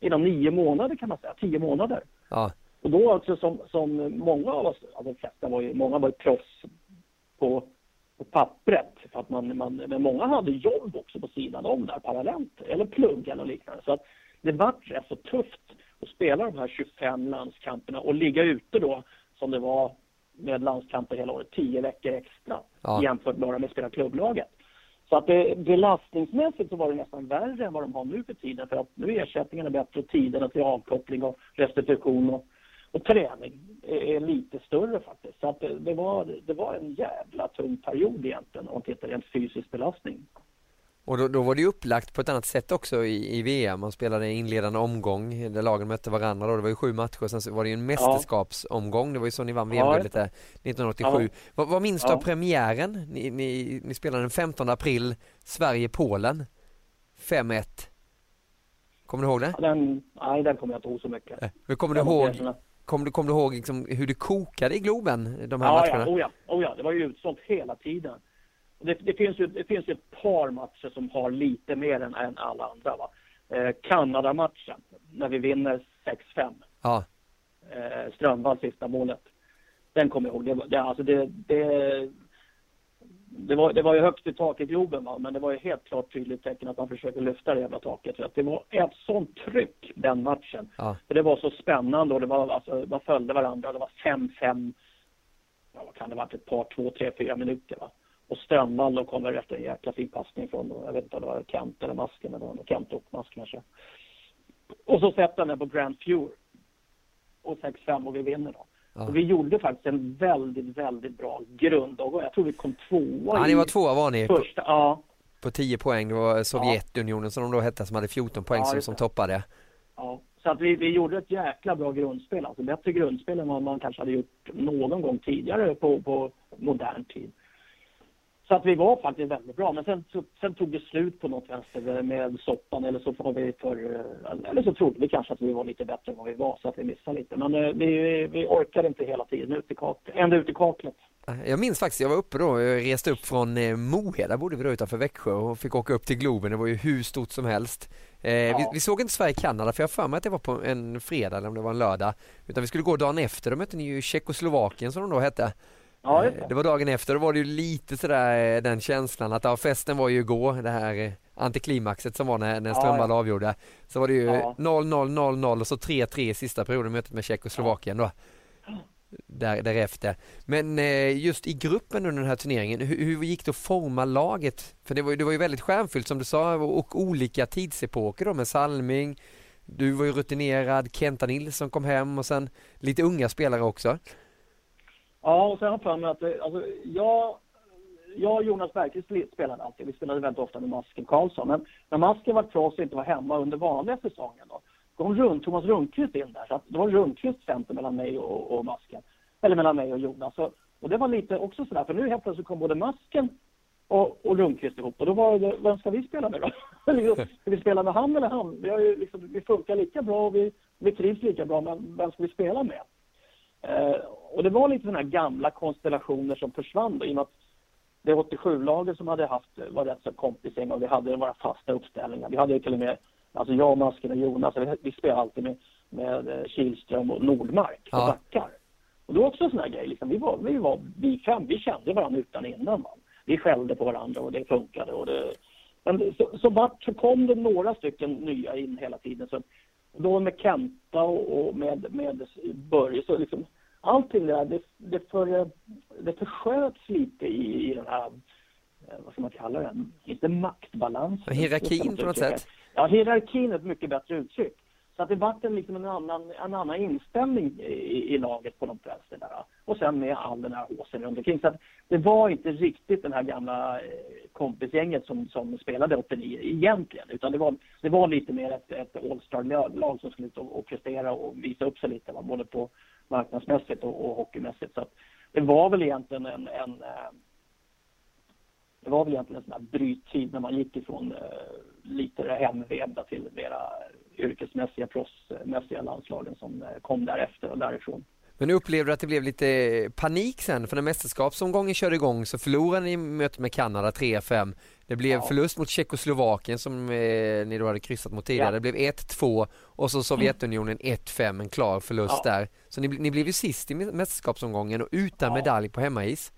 inom nio månader kan man säga, tio månader. Ja. Och då också som, som många av oss, alltså de flesta var ju, många var ju proffs på på pappret. För att man, man, men många hade jobb också på sidan om där parallellt, eller plugg eller liknande. Så att det var rätt så tufft att spela de här 25 landskamperna och ligga ute då, som det var med landskamper hela året, 10 veckor extra ja. jämfört bara med att spela klubblaget. Så att det, belastningsmässigt så var det nästan värre än vad de har nu för tiden för att nu är ersättningarna bättre och tiderna till avkoppling och restitution och och träning är lite större faktiskt. Så att det, det, var, det var en jävla tung period egentligen om man tittar rent fysisk belastning. Och då, då, var det upplagt på ett annat sätt också i, i VM. Man spelade en inledande omgång där lagen mötte varandra. Då. Det var ju sju matcher. Sen var det ju en mästerskapsomgång. Det var ju så ni vann VM-guldet ja, 1987. Ja. Vad, vad minns du av premiären? Ni, ni, ni spelade den 15 april, Sverige-Polen. 5-1. Kommer du ihåg det? Den, nej, den kommer jag inte ihåg så mycket. Hur kommer du ihåg Kommer du, kom du ihåg liksom hur det kokade i Globen, de här ja, matcherna? Ja, oh ja, oh ja, det var ju utsålt hela tiden. Det, det, finns ju, det finns ju ett par matcher som har lite mer än, än alla andra. Va? Eh, Kanada-matchen, när vi vinner 6-5. Ja. Eh, Strömvall sista målet. Den kommer jag ihåg. Det, det, alltså det, det, det, var, det var ju högt i tak i Globen va? men det var ju helt klart tydligt tecken att man försöker lyfta det jävla taket. För att det var ett sånt tryck den matchen. Ja. För det var så spännande och det var alltså, man följde varandra. Det var 5-5, ja, vad kan det varit, ett par, två, tre, fyra minuter va. Och Strömvall då kommer efter en jäkla fin passning från, jag vet inte om det var Kent eller Masken eller Kent och Mask kanske. Och så sätter han den på Grand Pure. Och 6-5 och vi vinner då. Och vi gjorde faktiskt en väldigt, väldigt bra grundomgång. Jag tror vi kom tvåa Ja, ni var tvåa var ni. Första, på, ja. På 10 poäng. Det var Sovjetunionen ja. som de då hette som hade 14 poäng ja, som, som toppade. Ja, så att vi, vi gjorde ett jäkla bra grundspel. Alltså bättre grundspel än vad man kanske hade gjort någon gång tidigare på, på modern tid. Så att vi var faktiskt väldigt bra. Men sen, så, sen tog det slut på något vänster med soppan eller så var vi för, eller så trodde vi kanske att vi var lite bättre än vad vi var så att vi missade lite. Men eh, vi, vi orkade inte hela tiden ut i kaklet, ända ut i kaklet. Jag minns faktiskt, jag var uppe då, jag reste upp från eh, Moheda, bodde vi då utanför Växjö och fick åka upp till Globen, det var ju hur stort som helst. Eh, ja. vi, vi, såg inte Sverige-Kanada för jag har för mig att det var på en fredag eller om det var en lördag. Utan vi skulle gå dagen efter, då mötte ni ju Tjeckoslovakien som de då hette. Ja, det. det var dagen efter, då var det ju lite sådär eh, den känslan att ja, festen var ju igår, det här eh, antiklimaxet som var när, när Strömvall ja, ja. avgjorde. Så var det ju 0-0, 0-0 och så 3-3 i sista perioden mötet med Tjeckoslovakien då. Där, därefter. Men eh, just i gruppen under den här turneringen, hur, hur gick det att forma laget? För det var, ju, det var ju väldigt stjärnfyllt som du sa och olika tidsepoker då med Salming, du var ju rutinerad, Kenta Nilsson kom hem och sen lite unga spelare också. Ja, och sen har jag för mig att eh, alltså, jag, jag och Jonas Bergqvist spelade alltid. Vi spelade väldigt ofta med Masken Karlsson. Men när Masken var kvar och inte var hemma under vanliga säsongen då, kom rund, Thomas Rundqvist in där. Så att det var Rundqvist center mellan mig och, och Masken. Eller mellan mig och Jonas. Så, och det var lite också sådär, för nu helt plötsligt kom både Masken och, och Rundqvist ihop. Och då var det, vem ska vi spela med då? (laughs) ska vi spela med han eller han? Vi, har ju liksom, vi funkar lika bra och vi, vi trivs lika bra, men vem ska vi spela med? Eh, och det var lite sådana här gamla konstellationer som försvann då, i och med att det 87-laget som hade haft var rätt så kompisgäng och vi hade våra fasta uppställningar. Vi hade till och med, alltså jag, Masken och Jonas, vi, vi spelade alltid med, med eh, Kihlström och Nordmark som ja. backar. Och det var också en sån här grej, liksom. vi, var, vi, var, vi fem, vi kände varandra utan innan. Man. Vi skällde på varandra och det funkade. Och det, men så, så vart så kom det några stycken nya in hela tiden. Så då med Kenta och, och med, med Börje så liksom allting det där, det, det, för, det försköts lite i, i den här, eh, vad ska man kalla den, inte maktbalansen. Hierarkin på något sätt? Ja, hierarkin är ett mycket bättre uttryck. Så att det vart en, liksom en, annan, en annan inställning i, i laget på de vänster där. Och sen med all den här haussen runt omkring. Så att det var inte riktigt den här gamla eh, kompisgänget som, som spelade 89 egentligen. Utan det var, det var lite mer ett, ett All-star-lag som skulle ut och, och prestera och visa upp sig lite. Va? Både på marknadsmässigt och, och hockeymässigt. Så att det var väl egentligen en, en eh, det var väl egentligen en sån här bryttid när man gick ifrån eh, lite hemvävda till mera yrkesmässiga, proffsmässiga landslagen som eh, kom därefter och därifrån. Men upplevde du att det blev lite panik sen? För när mästerskapsomgången körde igång så förlorade ni mötet med Kanada 3-5. Det blev ja. förlust mot Tjeckoslovakien som eh, ni då hade kryssat mot tidigare. Ja. Det blev 1-2 och så Sovjetunionen 1-5, en klar förlust ja. där. Så ni, ni blev ju sist i mästerskapsomgången och utan medalj på hemmais.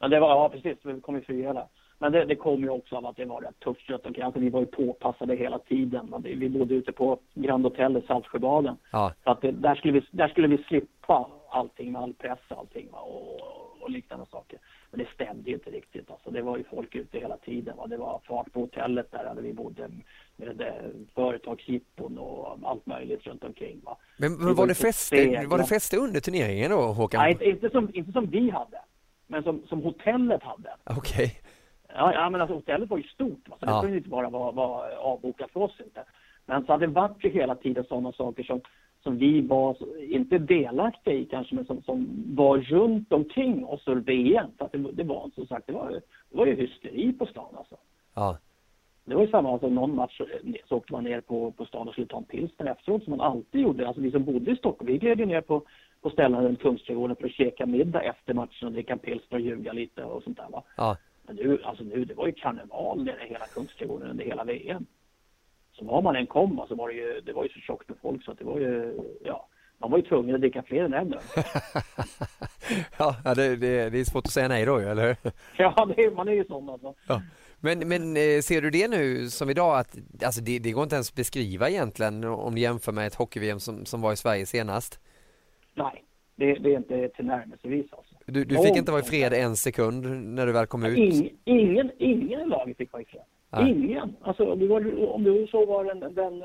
Ja, det var, ja precis, vi kom ju fyra där. Men det, det kom ju också av att det var rätt tufft runt omkring. Alltså, vi var ju påpassade hela tiden. Vi bodde ute på Grand Hotel i Saltsjöbaden. Ja. Så att det, där, skulle vi, där skulle vi slippa allting med all press och allting va? Och, och liknande saker. Men det stämde ju inte riktigt. Alltså, det var ju folk ute hela tiden. Va? Det var fart på hotellet där, där vi bodde med företagsjippon och allt möjligt runt omkring. Va? Men, men var, det feste, var det feste under turneringen då Håkan? Nej, inte, inte, som, inte som vi hade. Men som, som hotellet hade. Okej. Okay. Ja, ja, men alltså hotellet var ju stort. Va? Så ja. det kunde inte bara vara, vara avbokat för oss inte. Men så hade det varit ju hela tiden sådana saker som, som vi var, inte delaktiga i kanske, men som, som var runt omkring oss under VM. För att det, det var som sagt, det var, det var ju hysteri på stan alltså. Ja. Det var ju samma, alltså någon match så, så åkte man ner på, på stan och skulle ta en pilsner efteråt som man alltid gjorde. Alltså vi som bodde i Stockholm, vi gled ju ner på, på ställen runt Kungsträdgården för att käka middag efter matchen och dricka en pilsner och ljuga lite och sånt där va. Ja. Men nu, alltså nu, det var ju karneval i hela Kungsträdgården under hela VM. Så var man än kom så var det ju, det var ju så tjockt med folk så att det var ju, ja. man var ju tvungen att dricka fler än en (laughs) Ja, det, det, det, är svårt att säga nej då eller (laughs) Ja, det, man är ju sån alltså. Ja. Men, men eh, ser du det nu som idag att alltså det, det går inte ens att beskriva egentligen om du jämför med ett hockey-VM som, som var i Sverige senast? Nej, det, det är inte tillnärmelsevis alltså. Du, du fick inte vara i fred en sekund när du väl kom ut? Ingen, ingen, ingen i laget fick vara i fred. Nej. Ingen. Alltså, om du, var, om du så var den, den,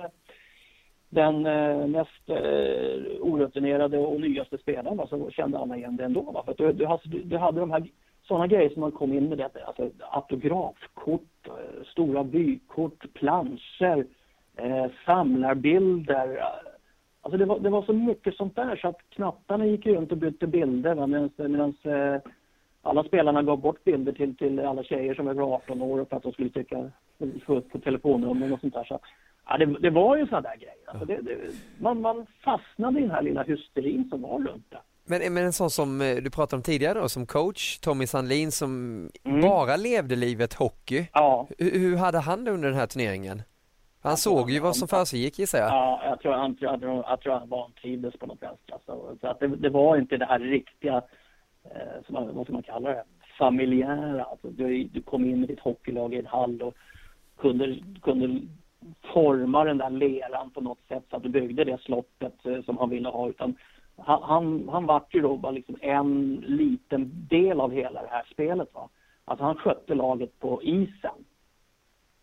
den eh, mest eh, orutinerade och nyaste spelaren så kände alla igen det ändå. Va? För du, du, du, du hade de här sådana grejer som man kom in med, det, alltså autografkort, eh, stora vykort, planscher, eh, samlarbilder. Alltså det var, det var så mycket sånt där så att knattarna gick runt och bytte bilder medan eh, alla spelarna gav bort bilder till, till alla tjejer som var 18 år för att de skulle tycka få upp på telefonnummer och sånt där. Så, ja, det, det var ju sådana där grejer. Alltså det, det, man, man fastnade i den här lilla hysterin som var runt det. Men, men en sån som eh, du pratade om tidigare då, som coach, Tommy Sandlin som mm. bara levde livet hockey. Ja. Hur, hur hade han det under den här turneringen? Han såg ju vad som försiggick gissar jag. Ja, jag tror han, jag tror, jag tror han vantrivdes på något vänster. Alltså. Så att det, det, var inte det här riktiga, eh, som, vad ska man kalla det, familjära. Alltså, du, du kom in i ditt hockeylag i en hall och kunde, kunde forma den där leran på något sätt så att du byggde det slottet eh, som han ville ha. Utan han, han, han vart ju då bara liksom en liten del av hela det här spelet. Va? Alltså han skötte laget på isen.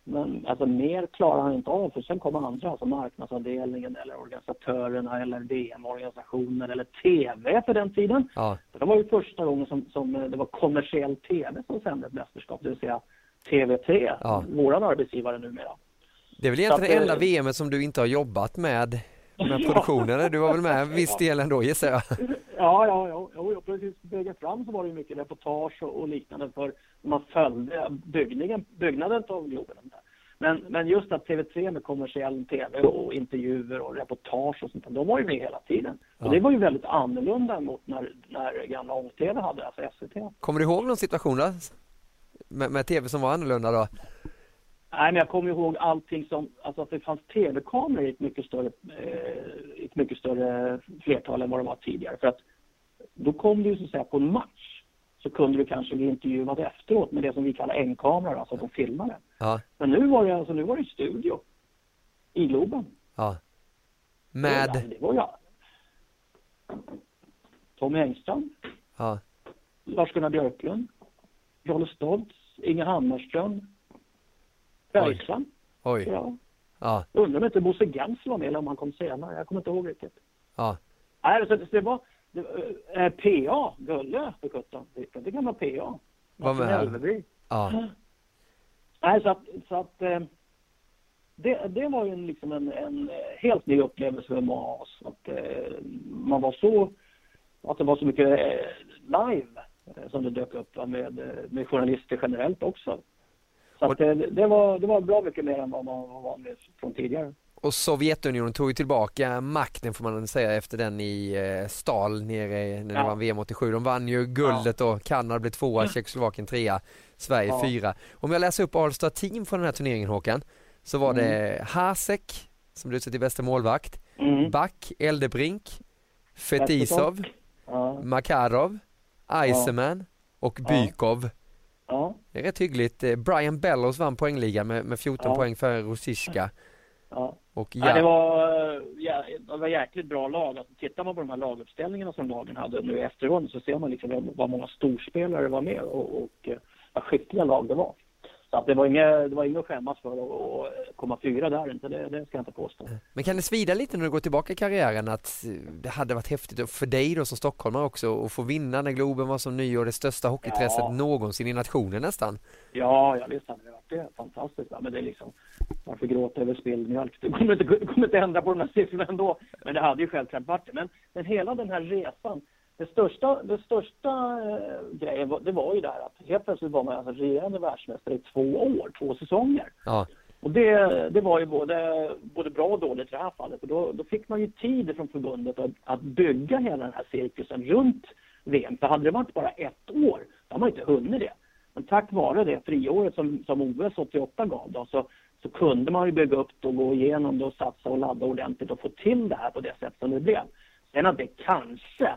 Men alltså mer klarar han inte av för sen kommer andra, alltså marknadsavdelningen eller organisatörerna eller DM-organisationen eller TV för den tiden. Ja. Det var ju första gången som, som det var kommersiell TV som sände ett mästerskap, det vill säga TV3, ja. våran arbetsgivare numera. Det är väl egentligen det enda VM som du inte har jobbat med med (laughs) produktionen. Du var väl med en (laughs) viss del ändå gissar jag? Ja, ja, ja, ja precis. Vägen fram så var det ju mycket reportage och liknande för man följde byggningen, byggnaden av Globen. Men, men just att TV3 med kommersiell TV och intervjuer och reportage och sånt de var ju med hela tiden. Ja. Och det var ju väldigt annorlunda mot när, när gamla ång-TV hade, alltså SVT. Kommer du ihåg någon situation då? Med, med TV som var annorlunda då? Nej, men jag kommer ihåg allting som, alltså att det fanns tv-kameror i ett mycket större, eh, ett mycket större flertal än vad det var tidigare. För att då kom du så att säga på en match så kunde du kanske bli intervjuad efteråt med det som vi kallar en-kamera, alltså att de filmade. Ja. Men nu var det alltså, nu var det studio. I Globen. Ja. Med? Det var jag. Tommy Engström. Ja. Lars-Gunnar Björklund. Jolle Stoltz. Inge Hammarström. Bergstrand. Oj. Ja. ja. Undrar om inte Bosse Gensel var med eller om han kom senare. Jag kommer inte ihåg riktigt. Ja. Nej, så det, det var äh, PA, Gulle för sjutton. Det gamla PA. Var med? Ja. (clears throat) Nej, så att, så att eh, det, det var ju liksom en, en helt ny upplevelse för oss. Att eh, man var så, att det var så mycket live som det dök upp med, med journalister generellt också. Så att, det, det, var, det var bra mycket mer än vad man var van vid från tidigare. Och Sovjetunionen tog ju tillbaka makten får man säga efter den i eh, Stal nere när det ja. var VM 87. De vann ju guldet ja. och Kanada blev tvåa, Tjeckoslovakien trea, Sverige ja. fyra. Om jag läser upp All-Star Team från den här turneringen Håkan, så var mm. det Hasek som blev utsedd till bästa målvakt, mm. Back, Eldebrink, Fetisov, ja. Makarov, Eisenman och Bykov. Det är rätt hyggligt. Eh, Brian Bellows vann poängligan med, med 14 ja. poäng för Rosiska. Ja. Och ja. ja. det, var, ja, det var jäkligt bra lag. Alltså, tittar man på de här laguppställningarna som lagen hade nu efteråt så ser man liksom vad många storspelare var med och, och vad skickliga lag det var. Så att det var inget, det var inget att skämmas för att komma fyra där inte, det, det ska jag inte påstå. Men kan det svida lite när du går tillbaka i karriären att det hade varit häftigt för dig då som stockholmare också att få vinna när Globen var som ny och det största hockeyintresset ja. någonsin i nationen nästan? Ja, ja visst hade det varit det. Fantastiskt. Men det är liksom, varför gråta över spilld mjölk? Du kommer inte, (laughs) kommer inte ändra på de här siffrorna ändå. Men det hade ju självklart varit det. Men, men hela den här resan det största, det största eh, grejen var, det var ju där att helt plötsligt var man alltså regerande världsmästare i två år, två säsonger. Ja. Och det, det var ju både, både bra och dåligt i det här fallet. För då, då fick man ju tid från förbundet att, att bygga hela den här cirkusen runt VM. För hade det varit bara ett år, då hade man inte hunnit det. Men tack vare det friåret som, som OS 88 gav då, så, så kunde man ju bygga upp det och gå igenom det och satsa och ladda ordentligt och få till det här på det sätt som det blev. Sen att det kanske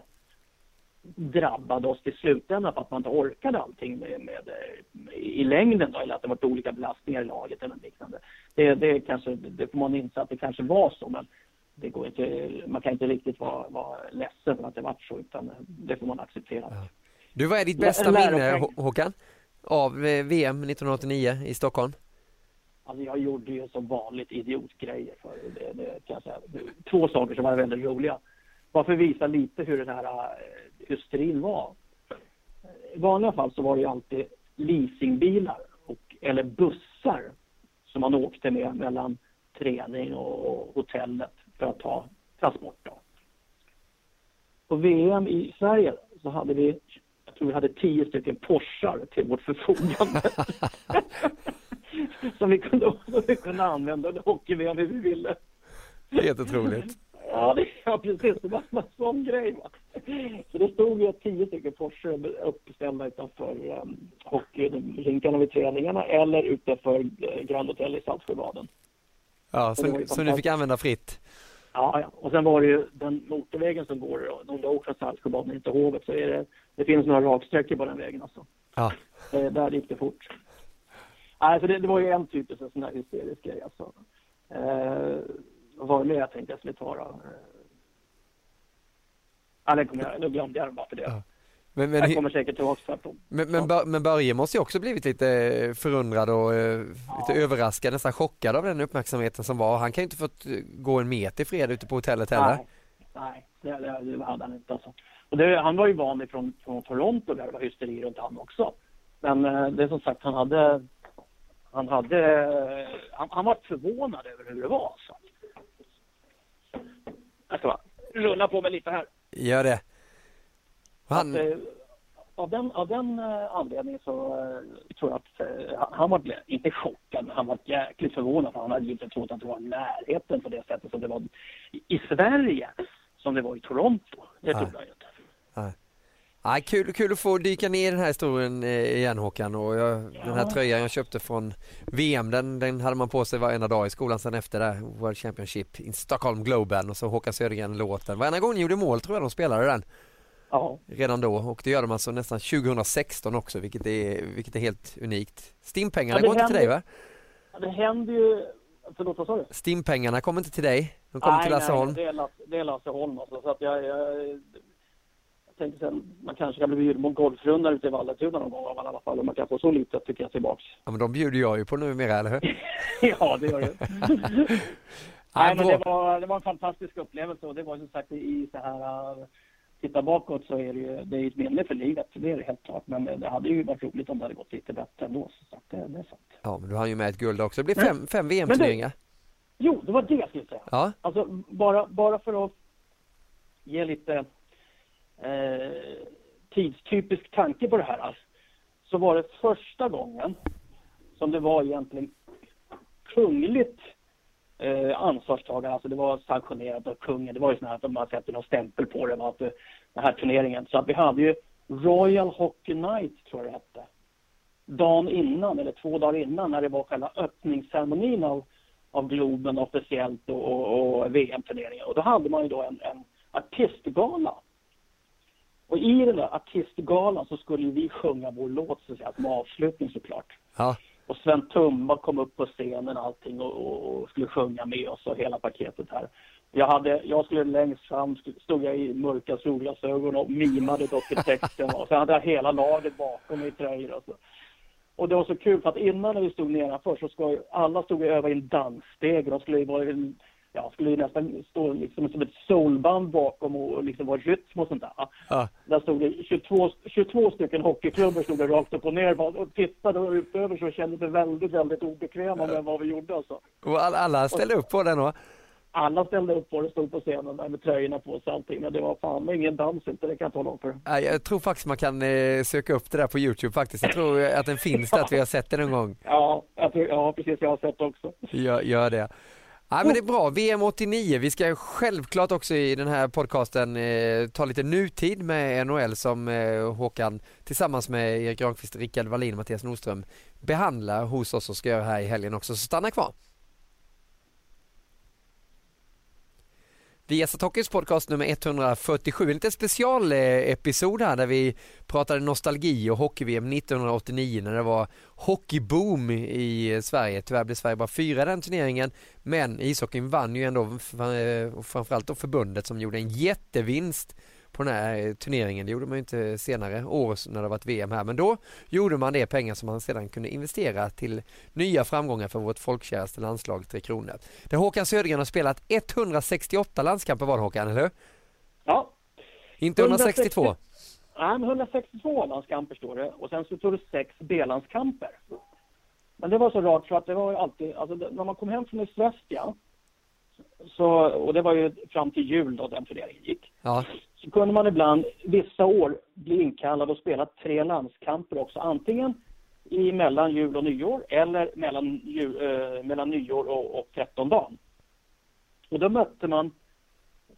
drabbade oss till slutändan för att man inte orkade allting med, med, i längden då, eller att det var olika belastningar i laget eller liknande. Det, det, kanske, det får man inse att det kanske var så, men det går inte, man kan inte riktigt vara, vara ledsen för att det var så, utan det får man acceptera. Ja. Du, vad är ditt bästa minne, Håkan, av eh, VM 1989 i Stockholm? Alltså jag gjorde ju som vanligt idiotgrejer för det, det kan jag säga. Två saker som var väldigt roliga. Bara för att visa lite hur den här hysterin var. I vanliga fall så var det ju alltid leasingbilar och, eller bussar som man åkte med mellan träning och hotellet för att ta transport. Då. På VM i Sverige så hade vi, jag tror vi hade tio stycken Porschar till vårt förfogande. (laughs) (laughs) som, vi kunde, som vi kunde använda under hockey-VM hur vi ville. Helt otroligt. Ja, det, ja precis. Det var en sån grej. Va? Så det stod ju tio stycken Porsche uppställda utanför um, hockeyrinkarna vid träningarna eller utanför uh, Grand Hotel i Saltsjöbaden. Ja, så, så ni fick använda fritt? Ja, ja, och sen var det ju den motorvägen som går, om du åker från Saltsjöbaden in till Hovet så är det, det finns några raksträckor på den vägen alltså. Ja. Eh, där gick det fort. Nej, så det, det var ju en typisk sån där hysterisk grej alltså. Eh, var det mer jag tänkte jag skulle ta då? Ja, den kommer jag, nu glömde jag den bara för det. Ja. Men, men, jag kommer säkert på. Men, men, ja. men Börje måste ju också blivit lite förundrad och eh, lite ja. överraskad, nästan chockad av den uppmärksamheten som var. Han kan ju inte fått gå en meter fred ute på hotellet heller. Nej, Nej det, det, det hade han inte alltså. Och det, han var ju van ifrån från Toronto där det var hysteri runt honom också. Men eh, det är som sagt, han hade han hade, han, han var förvånad över hur det var. Så. Jag ska bara rulla på mig lite här. Gör det. Han... Att, eh, av den, av den uh, anledningen så uh, tror jag att uh, han var, inte chockad, men han var jäkligt förvånad för han hade inte trott att det var närheten på det sättet som det var i, Sverige som det var i Toronto. Det trodde jag inte. Ja, kul, kul att få dyka ner i den här historien eh, igen Håkan och jag, ja. den här tröjan jag köpte från VM den, den hade man på sig varenda dag i skolan sen efter det World Championship in Stockholm Globen och så Håkan Södergren låten. Varenda gång ni gjorde mål tror jag de spelade den. Ja. Redan då och det gör de alltså nästan 2016 också vilket är, vilket är helt unikt. Stimpengarna ja, går inte till dig va? Ja, det händer ju Förlåt, vad sa du? Stimpengarna kommer inte till dig, de kommer nej, till Lasse Holm. Nej, det är Lasse, det är Lasse Holm alltså, så att jag, jag tänkte sen, man kanske kan bli bjuden på en golfrunda ute i Vallentuna någon gång i alla fall. Om man kan få så lite tycker jag tillbaks. Ja men de bjuder jag ju på numera, eller hur? (laughs) ja, det gör du. (laughs) Nej, men det var, det var en fantastisk upplevelse och det var som sagt i så här uh, titta bakåt så är det ju det är ett minne för livet, det är det helt klart. Men det hade ju varit roligt om det hade gått lite bättre ändå. Så det, det är sant. Ja, men du har ju med ett guld också. Det blir fem, fem VM-turneringar. Jo, det var det jag skulle säga. Ja. Alltså, bara, bara för att ge lite eh, tidstypisk tanke på det här alltså, så var det första gången som det var egentligen kungligt eh, ansvarstagande, alltså det var sanktionerat av kungen. Det var ju så att man sätter någon stämpel på det, att, eh, den här turneringen. Så att vi hade ju Royal Hockey Night, tror jag det hette. Dagen innan, eller två dagar innan, när det var själva öppningsceremonin av, av Globen officiellt och, och, och VM-turneringen. Och då hade man ju då en, en artistgala och i den där artistgalan så skulle vi sjunga vår låt så att säga, som avslutning såklart. Ja. Och Sven Tumba kom upp på scenen allting och, och, och, skulle sjunga med oss och hela paketet här. Jag, hade, jag skulle längst fram, stod jag i mörka solglasögon och mimade då till texten. Och så hade jag hela laget bakom mig i tröjor och så. Och det var så kul för att innan när vi stod nedanför så ska alla stod och övade i en danssteg. De skulle vara ja, skulle ju nästan stå liksom som ett soulband bakom och liksom vara rytm och sånt där. Ja. Där stod det 22, 22 stycken hockeyklubbar stod det rakt upp och ner och tittade och utöver så kände sig väldigt, väldigt obekväma med vad vi gjorde alltså. Och alla ställde upp på den då? Alla ställde upp på det, stod på scenen där med tröjorna på sig allting. Men det var fan ingen dans inte, det kan jag tala om för. Jag tror faktiskt man kan eh, söka upp det där på Youtube faktiskt. Jag tror att den finns där, att vi har sett den någon gång. (laughs) Ja, jag tror, ja precis, jag har sett också. Gör, gör det. Ja, men det är bra. VM 89. Vi ska självklart också i den här podcasten eh, ta lite nutid med NHL som eh, Håkan tillsammans med Erik Granqvist, Rickard Wallin och Mattias Nordström behandlar hos oss och ska göra här i helgen också. Så stanna kvar. Viasat Hockeys podcast nummer 147, en liten specialepisod här där vi pratade nostalgi och hockey-VM 1989 när det var hockeyboom i Sverige. Tyvärr blev Sverige bara fyra i den turneringen, men ishockeyn vann ju ändå, och eh, framförallt då förbundet som gjorde en jättevinst på den här turneringen. Det gjorde man ju inte senare år när det varit VM här, men då gjorde man det pengar som man sedan kunde investera till nya framgångar för vårt folkkäraste landslag Tre Kronor. Där Håkan Södergren har spelat 168 landskamper var det Håkan, eller hur? Ja. Inte 162? 160, nej, men 162 landskamper står det och sen så står det sex B-landskamper. Men det var så rart för att det var ju alltid, alltså när man kom hem från Esvestia så, och det var ju fram till jul då den turneringen gick. Ja. Så kunde man ibland vissa år bli inkallad och spela tre landskamper också. Antingen i mellan jul och nyår eller mellan, jul, eh, mellan nyår och, och 13 dagen. Och då mötte man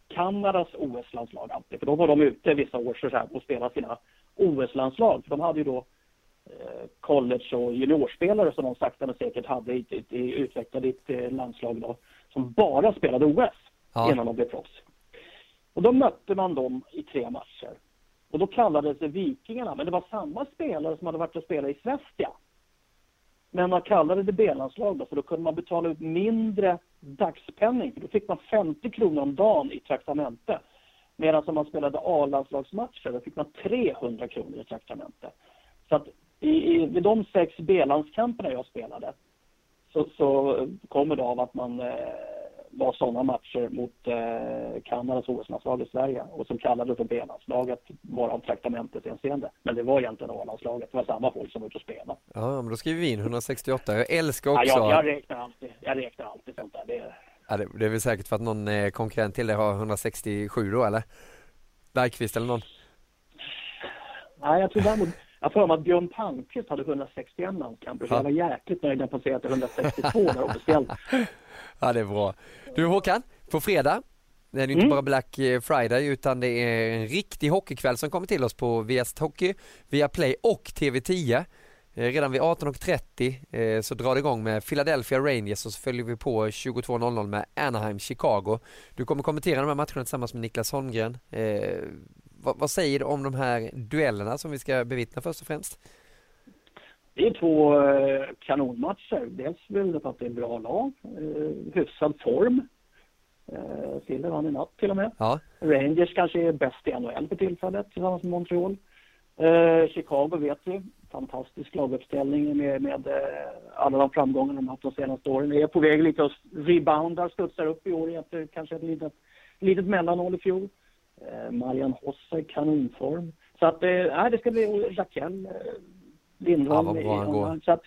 Kanadas OS-landslag alltid, för då var de ute vissa år så här, och spelade sina OS-landslag. För de hade ju då eh, college och juniorspelare som de sakta men säkert hade i, i, i utvecklade ett eh, landslag då som bara spelade OS ja. innan de blev proffs. Och då mötte man dem i tre matcher. Och då kallades det Vikingarna, men det var samma spelare som hade varit och spelat i Svestia. Men man kallade det B-landslag då, för då kunde man betala ut mindre dagspenning. För då fick man 50 kronor om dagen i traktamente. Medan om man spelade A-landslagsmatcher, då fick man 300 kronor i traktamente. Så att i, i, vid de sex B-landskamperna jag spelade så, så kommer det av att man eh, var sådana matcher mot eh, Kanadas OS-landslag i Sverige och som kallades för B-landslaget bara av traktamentetshänseende. Men det var egentligen A-landslaget, det var samma folk som var ute och spelade. Ja, men då skriver vi in 168. Jag älskar också... Ja, jag, jag räknar alltid, jag räknar alltid sånt där. Det... Ja, det, det är väl säkert för att någon eh, konkurrent till dig har 167 då, eller? Bergqvist eller någon? Nej, jag tror däremot jag för mig att Björn Palmqvist hade 161 landskamper, så jag var jäkligt nöjd när jag passerade 162 där officiellt. Ja, det är bra. Du Håkan, på fredag det är inte mm. bara Black Friday utan det är en riktig hockeykväll som kommer till oss på Viasat Hockey, via Play och TV10. Eh, redan vid 18.30 eh, så drar det igång med Philadelphia Rangers och så följer vi på 22.00 med Anaheim Chicago. Du kommer kommentera de här matcherna tillsammans med Niklas Holmgren. Vad, vad, säger du om de här duellerna som vi ska bevittna först och främst? Det är två eh, kanonmatcher. Dels väl för att det är bra lag, eh, hyfsad form. Eh, Silver vann i natt till och med. Ja. Rangers kanske är bäst i NHL för tillfället tillsammans med Montreal. Chicago vet vi, fantastisk laguppställning med, med alla de framgångar de haft de senaste åren. Är på väg lite att reboundar, studsar upp i år efter kanske ett litet, litet mellanhåll i fjol. Eh, Marian Hossa i kanonform. Så att eh, det ska bli Raquel eh, Lindholm. Ja, i, så att,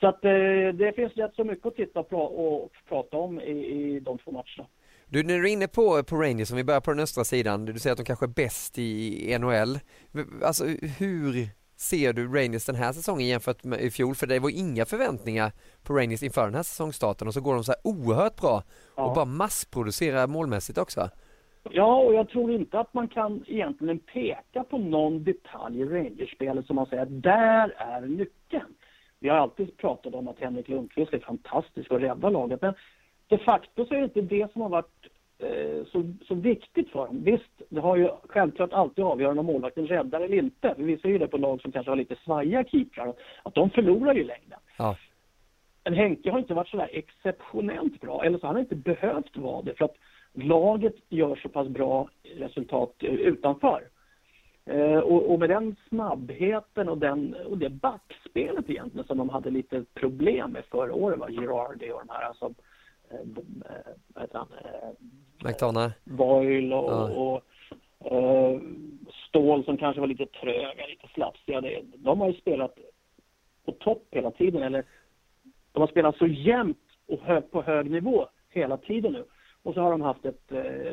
så att eh, det finns rätt så mycket att titta på och prata om i, i de två matcherna. Du, när du är inne på, på Rangers, om vi börjar på den östra sidan, du säger att de kanske är bäst i NHL. Alltså hur ser du Rangers den här säsongen jämfört med i fjol? För det var inga förväntningar på Rangers inför den här säsongstarten och så går de så här oerhört bra ja. och bara massproducerar målmässigt också. Ja, och jag tror inte att man kan egentligen peka på någon detalj i Rangers-spelet som man säger att där är nyckeln. Vi har alltid pratat om att Henrik Lundqvist är fantastisk och räddar laget, men de facto så är det inte det som har varit eh, så, så viktigt för dem. Visst, det har ju självklart alltid avgörande om målvakten räddar eller inte. Vi ser ju det på lag som kanske har lite svajiga keeprar, att de förlorar ju längden. Ja. Men Henke har inte varit sådär exceptionellt bra, eller så har han inte behövt vara det, för att laget gör så pass bra resultat utanför. Eh, och, och, med den snabbheten och, den, och det backspelet egentligen som de hade lite problem med förra året, var Girardi och de här alltså, eh, eh vad heter han? McDonough. Boyle och, ja. och eh, Stål som kanske var lite tröga, lite slafsiga. De har ju spelat på topp hela tiden, eller de har spelat så jämnt och på hög nivå hela tiden nu. Och så har de haft ett eh,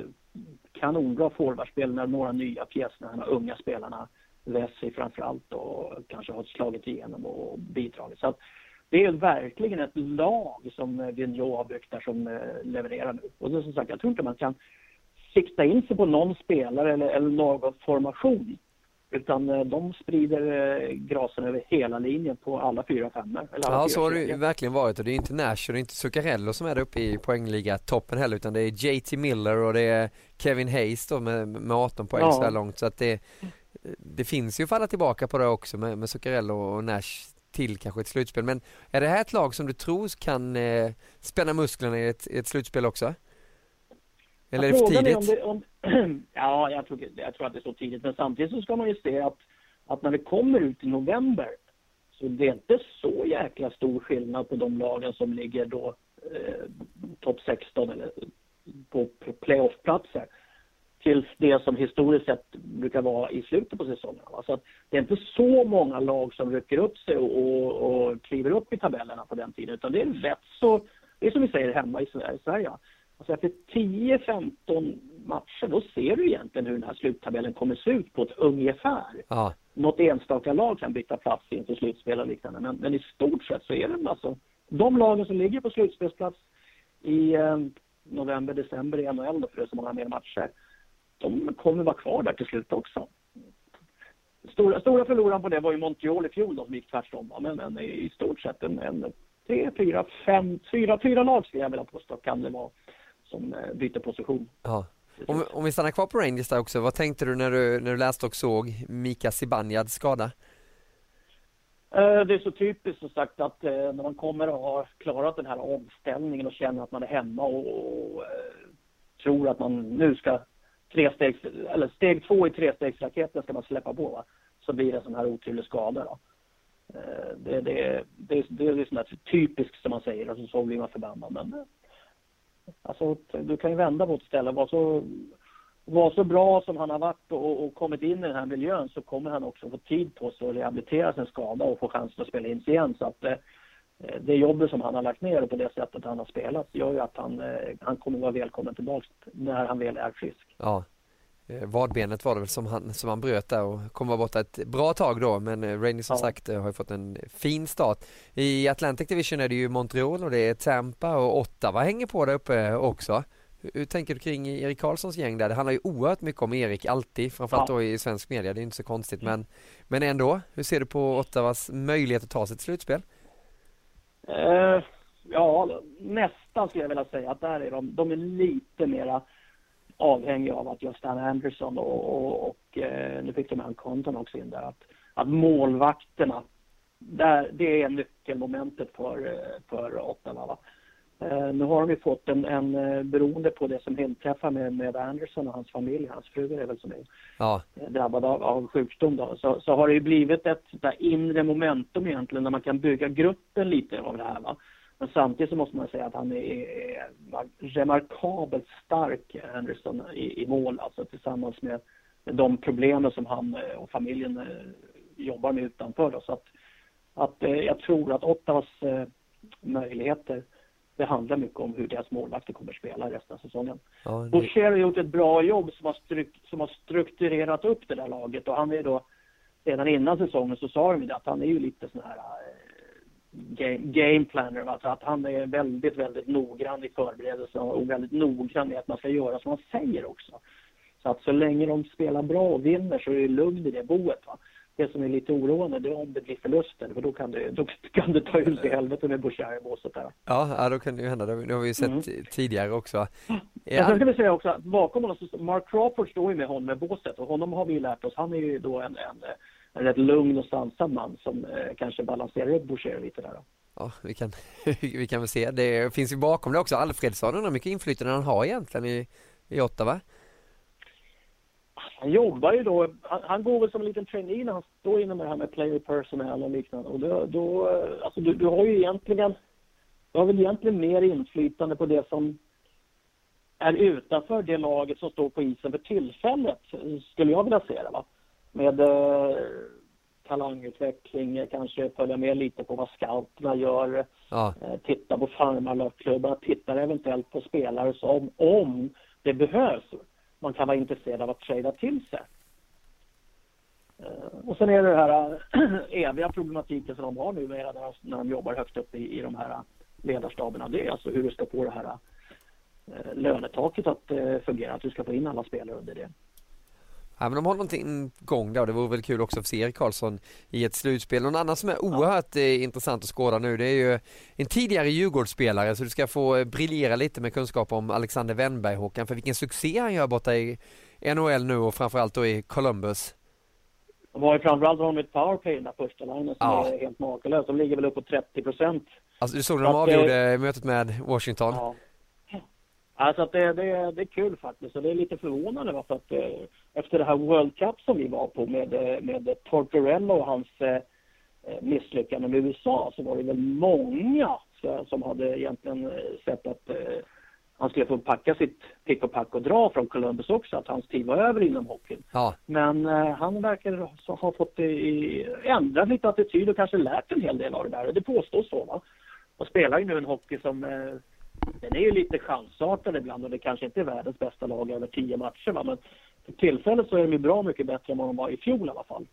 kanonbra forwardspel med några nya pjäser, de unga spelarna, Vesey framförallt och kanske har slagit igenom och bidragit. Så att det är verkligen ett lag som eh, Vigneault har byggt där som eh, levererar nu. Och det, som sagt, jag tror inte man kan sikta in sig på någon spelare eller, eller någon formation utan eh, de sprider eh, grasen över hela linjen på alla fyra femmor. Ja, så har det ju verkligen varit och det är inte Nash och det är inte Zuccarello som är där uppe i poängliga toppen heller utan det är JT Miller och det är Kevin Hayes då med, med 18 poäng ja. så här långt så att det, det finns ju att falla tillbaka på det också med, med Zuccarello och Nash till kanske ett slutspel. Men är det här ett lag som du tror kan eh, spänna musklerna i ett, i ett slutspel också? Eller är det för tidigt? Om det, om, (clears throat) ja, jag tror, jag tror att det är så tidigt. Men samtidigt så ska man ju se att, att när det kommer ut i november så det är inte så jäkla stor skillnad på de lagen som ligger då eh, topp 16 eller på playoffplatser till det som historiskt sett brukar vara i slutet på säsongen. Så att det är inte så många lag som rycker upp sig och, och, och kliver upp i tabellerna på den tiden utan det är rätt så, det är som vi säger hemma i Sverige. Alltså efter 10-15 matcher då ser du egentligen hur den här sluttabellen kommer se ut på ett ungefär. Ja. Något enstaka lag kan byta plats inför slutspel och liknande men, men i stort sett så är det alltså de lagen som ligger på slutspelsplats i eh, november, december i NHL då, för det är så många mer matcher de kommer vara kvar där till slut också. Stora, stora förloraren på det var ju Montreal i fjol då, som gick tvärtom. Men, men i stort sett en, en tre, fyra, fem, fyra, fyra lag skulle jag vilja påstå kan det vara som eh, byter position. Ja. Om, om vi stannar kvar på Rangers där också, vad tänkte du när du, när du läste och såg Mika Zibanejad skada? Eh, det är så typiskt som sagt att eh, när man kommer och har klarat den här omställningen och känner att man är hemma och, och tror att man nu ska trestegs, eller steg två i trestegsraketen ska man släppa på va? så blir det en sån här oturlig skada då. Det, det, det, det är sånt där typiskt som man säger och så blir man förbannad men alltså du kan ju vända på ett ställe vara så var så bra som han har varit och, och, kommit in i den här miljön så kommer han också få tid på sig att rehabilitera sin skada och få chansen att spela in sig igen. Så att eh, det jobbet som han har lagt ner och på det sättet han har spelat gör ju att han, eh, han kommer vara välkommen tillbaka när han väl är frisk. Ja, eh, vadbenet var det väl som han, som han bröt där och kommer vara borta ett bra tag då men eh, Rainey som ja. sagt har ju fått en fin start. I Atlantic Division är det ju Montreal och det är Tampa och Ottawa hänger på där uppe också. Hur tänker du kring Erik Karlssons gäng där? Det handlar ju oerhört mycket om Erik alltid, framförallt ja. då i svensk media, det är inte så konstigt men, men ändå, hur ser du på Ottawas möjlighet att ta sig till slutspel? Eh, ja, nästan skulle jag vilja säga att där är de, de är lite mera avhängiga av att just Stan Anderson och, och, och eh, nu fick de med Conton också in där, att, att målvakterna, där, det är nyckelmomentet för, eh, för Ottawa. Va? Eh, nu har de ju fått en, en beroende på det som inträffar med, med Anderson och hans familj, hans fru är väl som är ja. Drabbad av, av sjukdom då, så, så har det ju blivit ett där inre momentum egentligen där man kan bygga gruppen lite av det här va. Men samtidigt så måste man säga att han är, remarkabelt stark, Anderson, i, i mål alltså tillsammans med, de problemen som han och familjen jobbar med utanför då. Så att, att jag tror att Ottawas möjligheter det handlar mycket om hur deras målvakter kommer att spela resten av säsongen. Ja, det... Boucher har gjort ett bra jobb som har, struk som har strukturerat upp det där laget och han är då redan innan säsongen så sa de att han är ju lite sån här game, planner, alltså att han är väldigt, väldigt noggrann i förberedelsen och väldigt noggrann i att man ska göra som han säger också. Så att så länge de spelar bra och vinner så är det lugn i det boet. Va? Det som är lite oroande det är om det blir förluster för då kan det, då kan det ta ut i helvete med Bouchard i båset där. Ja, då kan det ju hända. Det har vi ju sett mm. tidigare också. Ja. Sen ska vi säga också att bakom honom, Mark Crawford står ju med honom i båset och honom har vi ju lärt oss, han är ju då en, en, en rätt lugn och sansad man som eh, kanske balanserar upp Boucher lite där. Då. Ja, vi kan, (laughs) vi kan väl se. Det finns ju bakom det också Alfredsson, undrar mycket inflytande han har egentligen i, i Ottawa han jobbar ju då, han, han, går väl som en liten trainee när han står inom det här med player personnel och liknande. Och då, då alltså du, du har ju egentligen, du har väl egentligen mer inflytande på det som är utanför det laget som står på isen för tillfället, skulle jag vilja se det. Va? Med eh, talangutveckling, kanske följa med lite på vad scouterna gör, ja. eh, titta på farmarklubbarna, titta eventuellt på spelare som, om det behövs, man kan vara intresserad av att trada till sig. Eh, och sen är det det här äh, (clears throat) eviga problematiken som de har nu med när, när de jobbar högt upp i, i de här ledarstaberna. Det är alltså hur du ska få det här äh, lönetaket att fungera, att du ska få in alla spelare under det. Ja, men de har någonting igång där och det vore väl kul också för se Erik Karlsson i ett slutspel. Någon annan som är oerhört ja. Eh, intressant att skåda nu det är ju en tidigare Djurgårdsspelare så du ska få eh, briljera lite med kunskap om Alexander Wennberg Håkan för vilken succé han gör borta i NHL nu och framförallt då i Columbus. De har ju framförallt honom ett powerplay i den där första linjen som ja. är helt makalös. De ligger väl upp på 30 procent. Alltså du såg när de avgjorde det... mötet med Washington? Ja. Alltså att det, det, det är kul faktiskt och det är lite förvånande för att eh, efter det här World Cup som vi var på med, eh, med Tortorella och hans eh, eh, misslyckande med USA så var det väl många som hade egentligen sett att eh, han skulle få packa sitt pick och pack och dra från Columbus också, att hans tid var över inom hockeyn. Ja. Men eh, han verkar ha fått i, ändrat lite attityd och kanske lärt en hel del av det där. Det påstås så. Va? Och spelar ju nu en hockey som eh, den är ju lite chansartad ibland och det kanske inte är världens bästa lag över tio matcher. Va? Men för tillfället så är de ju bra mycket bättre än vad de var i fjol i alla fall.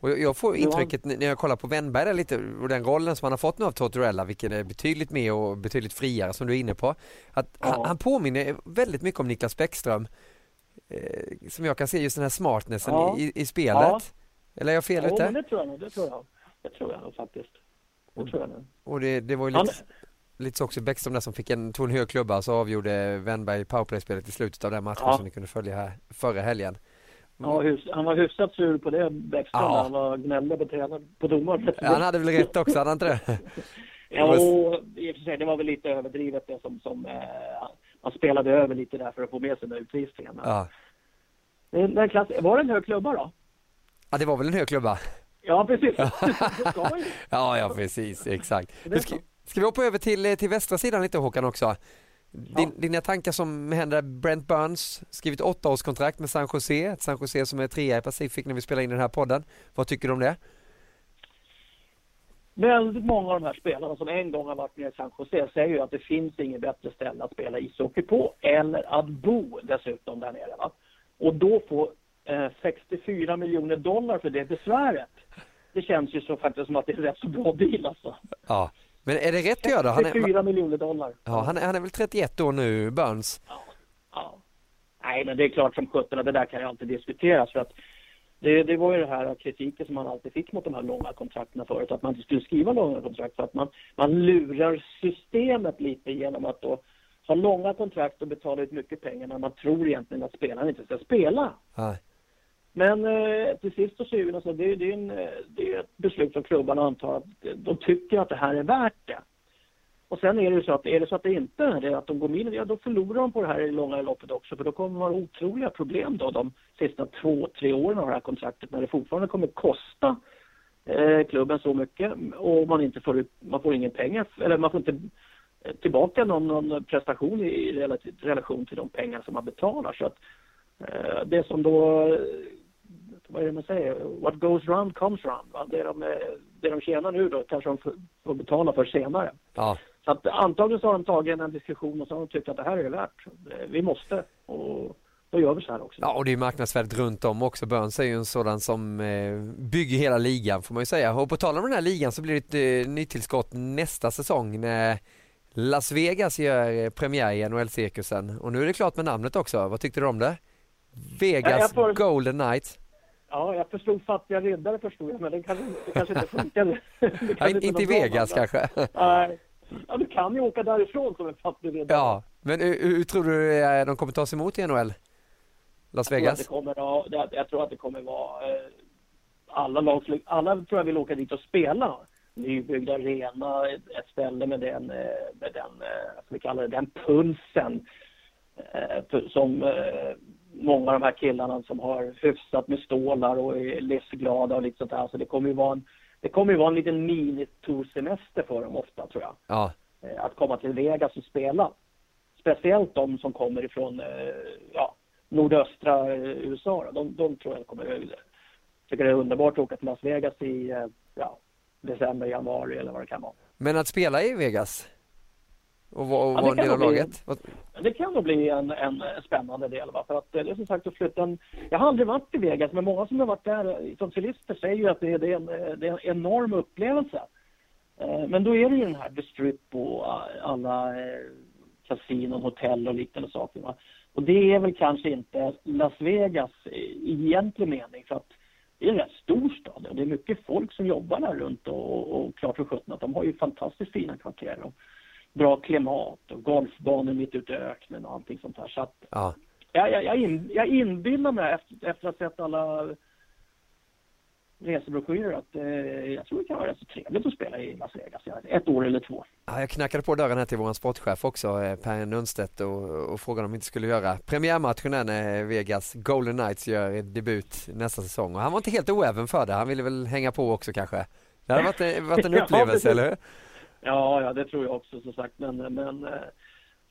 Och jag får intrycket när jag kollar på Wennberg lite och den rollen som han har fått nu av Tortorella, vilken är betydligt mer och betydligt friare som du är inne på. Att ja. han, han, påminner väldigt mycket om Niklas Bäckström. Eh, som jag kan se just den här smartnessen ja. i, i spelet. Ja. Eller är jag fel ja, ute? Ja, det tror jag nog. Det tror jag. Det tror jag nog faktiskt. Det tror jag nog. Och det, det var ju lite, han... lite så också Bäckström där som fick en, tog en hög klubba så avgjorde Wennberg powerplay-spelet i slutet av den matchen ja. som ni kunde följa här förra helgen. Ja, han var hyfsat sur på det Bäckström. Ja. Han var gnällde på tränaren, på domaren. Ja, han hade väl rätt också, hade han inte det? (laughs) ja, i och för sig, det var väl lite överdrivet det som, som eh, han spelade över lite där för att få med sig den utvisningen. Ja. Den, den klass, var det en hög klubba då? Ja, det var väl en hög klubba. Ja, precis. ja, (laughs) (laughs) ja, precis, exakt. Ska, ska vi hoppa över till, till västra sidan lite Håkan också? Din, ja. Dina tankar som händer, Brent Burns, skrivit åttaårskontrakt med San Jose, San Jose som är trea i Pacific när vi spelar in den här podden. Vad tycker du om det? Väldigt många av de här spelarna som en gång har varit nere i San Jose säger ju att det finns inget bättre ställe att spela ishockey på eller att bo dessutom där nere. Va? Och då få eh, 64 miljoner dollar för det besväret. Det känns ju så faktiskt som att det är rätt så bra deal alltså. Ja, men är det rätt att göra? Han är 4 miljoner dollar. Ja, han är, han är väl 31 år nu, Burns? Ja, ja. Nej, men det är klart som sjutton det där kan ju alltid diskuteras för att det, det var ju det här kritiken som man alltid fick mot de här långa kontrakten förut, att man inte skulle skriva långa kontrakt för att man, man lurar systemet lite genom att då ha långa kontrakt och betala ut mycket pengar när man tror egentligen att spelaren inte ska spela. Nej. Men eh, till sist och syvende så det, det, är en, det är eh, ett beslut som klubbarna antar att de tycker att det här är värt det. Och sen är det så att är det så att det inte är det, att de går mindre, ja då förlorar de på det här i långa loppet också för då kommer det vara otroliga problem då de sista två, tre åren av det här kontraktet när det fortfarande kommer kosta eh, klubben så mycket och man inte får, man får ingen pengar, eller man får inte eh, tillbaka någon, någon prestation i relation till de pengar som man betalar. Så att eh, det som då vad är det man säger, what goes round comes round. Va? Det, de, det de tjänar nu då kanske de får betala för senare. Ja. Så att antagligen så har de tagit en diskussion och så har de tyckt att det här är värt. Vi måste och då gör vi så här också. Ja och det är marknadsvärdet runt om också. Burns är ju en sådan som eh, bygger hela ligan får man ju säga. Och på tal om den här ligan så blir det ett eh, nytillskott nästa säsong när Las Vegas gör premiär i NHL-cirkusen. Och nu är det klart med namnet också. Vad tyckte du om det? Vegas ja, Golden Knights. Ja, jag förstod fattiga riddare förstod jag, men det kanske, det kanske inte (laughs) funkade. ja, inte i Vegas kanske? Nej. Ja, du kan ju åka därifrån som en fattig riddare. Ja, men hur, hur, tror du eh, de kommer ta sig emot i NHL? Las Vegas? Jag tror att det kommer, ja, jag tror att det kommer vara eh, alla lag, alla tror jag vill åka dit och spela. Nybyggd arena, ett, ställe med den, eh, med den, vi kalla det, den pulsen som många av de här killarna som har hyfsat med stålar och är livsglada och lite sånt där. Så det kommer ju vara en, det kommer ju vara en liten mini-tour-semester för dem ofta tror jag. Ja. Eh, att komma till Vegas och spela. Speciellt de som kommer ifrån eh, ja, nordöstra eh, USA. De, de tror jag kommer jag tycker det är underbart att åka till Las Vegas i ja, december, januari eller vad det kan vara. Men att spela i Vegas? Och vara ja, en del av laget? Det kan nog bli en, en spännande del. Va? För att det är som sagt att flytta en... Jag har aldrig varit i Vegas, men många som har varit där som turister säger ju att det, det, är en, det är en enorm upplevelse. Eh, men då är det ju den här The Strip och alla kasinon, hotell och liknande saker. Va? Och det är väl kanske inte Las Vegas i egentlig mening för att det är en rätt stor stad och det är mycket folk som jobbar där runt och, och klart för sjutton att de har ju fantastiskt fina kvarter och bra klimat och golfbanor mitt ute i öknen och allting sånt här. Så att, ja. jag, jag, jag, in, jag inbillar mig efter, efter att ha sett alla resebroschyrer att eh, jag tror det kan vara rätt så trevligt att spela i Las Vegas. Ett år eller två. Ja, jag knackade på dörren här till vår sportchef också, eh, Per Nunstedt och, och frågade om vi inte skulle göra premiärmatchen när Vegas Golden Knights gör debut nästa säsong. Och han var inte helt oäven för det. Han ville väl hänga på också kanske. Det hade varit, varit en (laughs) upplevelse, ja, eller hur? Ja, ja, det tror jag också som sagt. Men, men eh,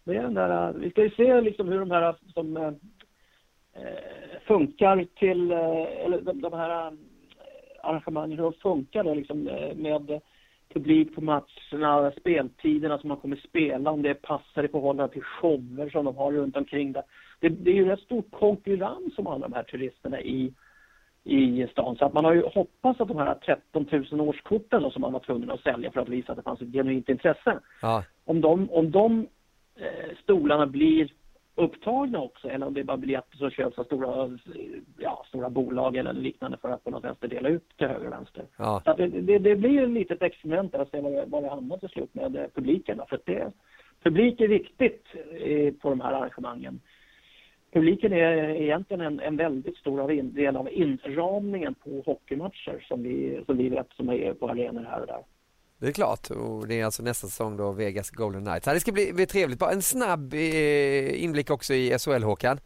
det är den där, eh, vi ska ju se liksom hur de här eh, som eh, funkar till, eller de, de här arrangemangen, hur de funkar då, liksom, med publik på matcherna, speltiderna som man kommer spela, om det passar i förhållande till shower som de har runt omkring där. Det, det är ju rätt stor konkurrens om alla de här turisterna i, i stan. Så att man har ju hoppats att de här 13 000 årskorten som man var tvungen att sälja för att visa att det fanns ett genuint intresse. Ja. Om de, om de eh, stolarna blir upptagna också eller om det är bara biljetter som köps av stora, ja, stora bolag eller liknande för att på något vänster dela ut till höger och vänster. Ja. Så det, det, det, blir ett litet experiment att se var det, var det hamnar till slut med eh, publiken. För att det, publik är viktigt eh, på de här arrangemangen. Publiken är egentligen en, en väldigt stor del av inramningen på hockeymatcher som vi, som vi vet som är på arenor här och där. Det är klart och det är alltså nästa säsong då Vegas Golden Knights. Det ska bli, bli trevligt. Bara en snabb eh, inblick också i SHL Håkan.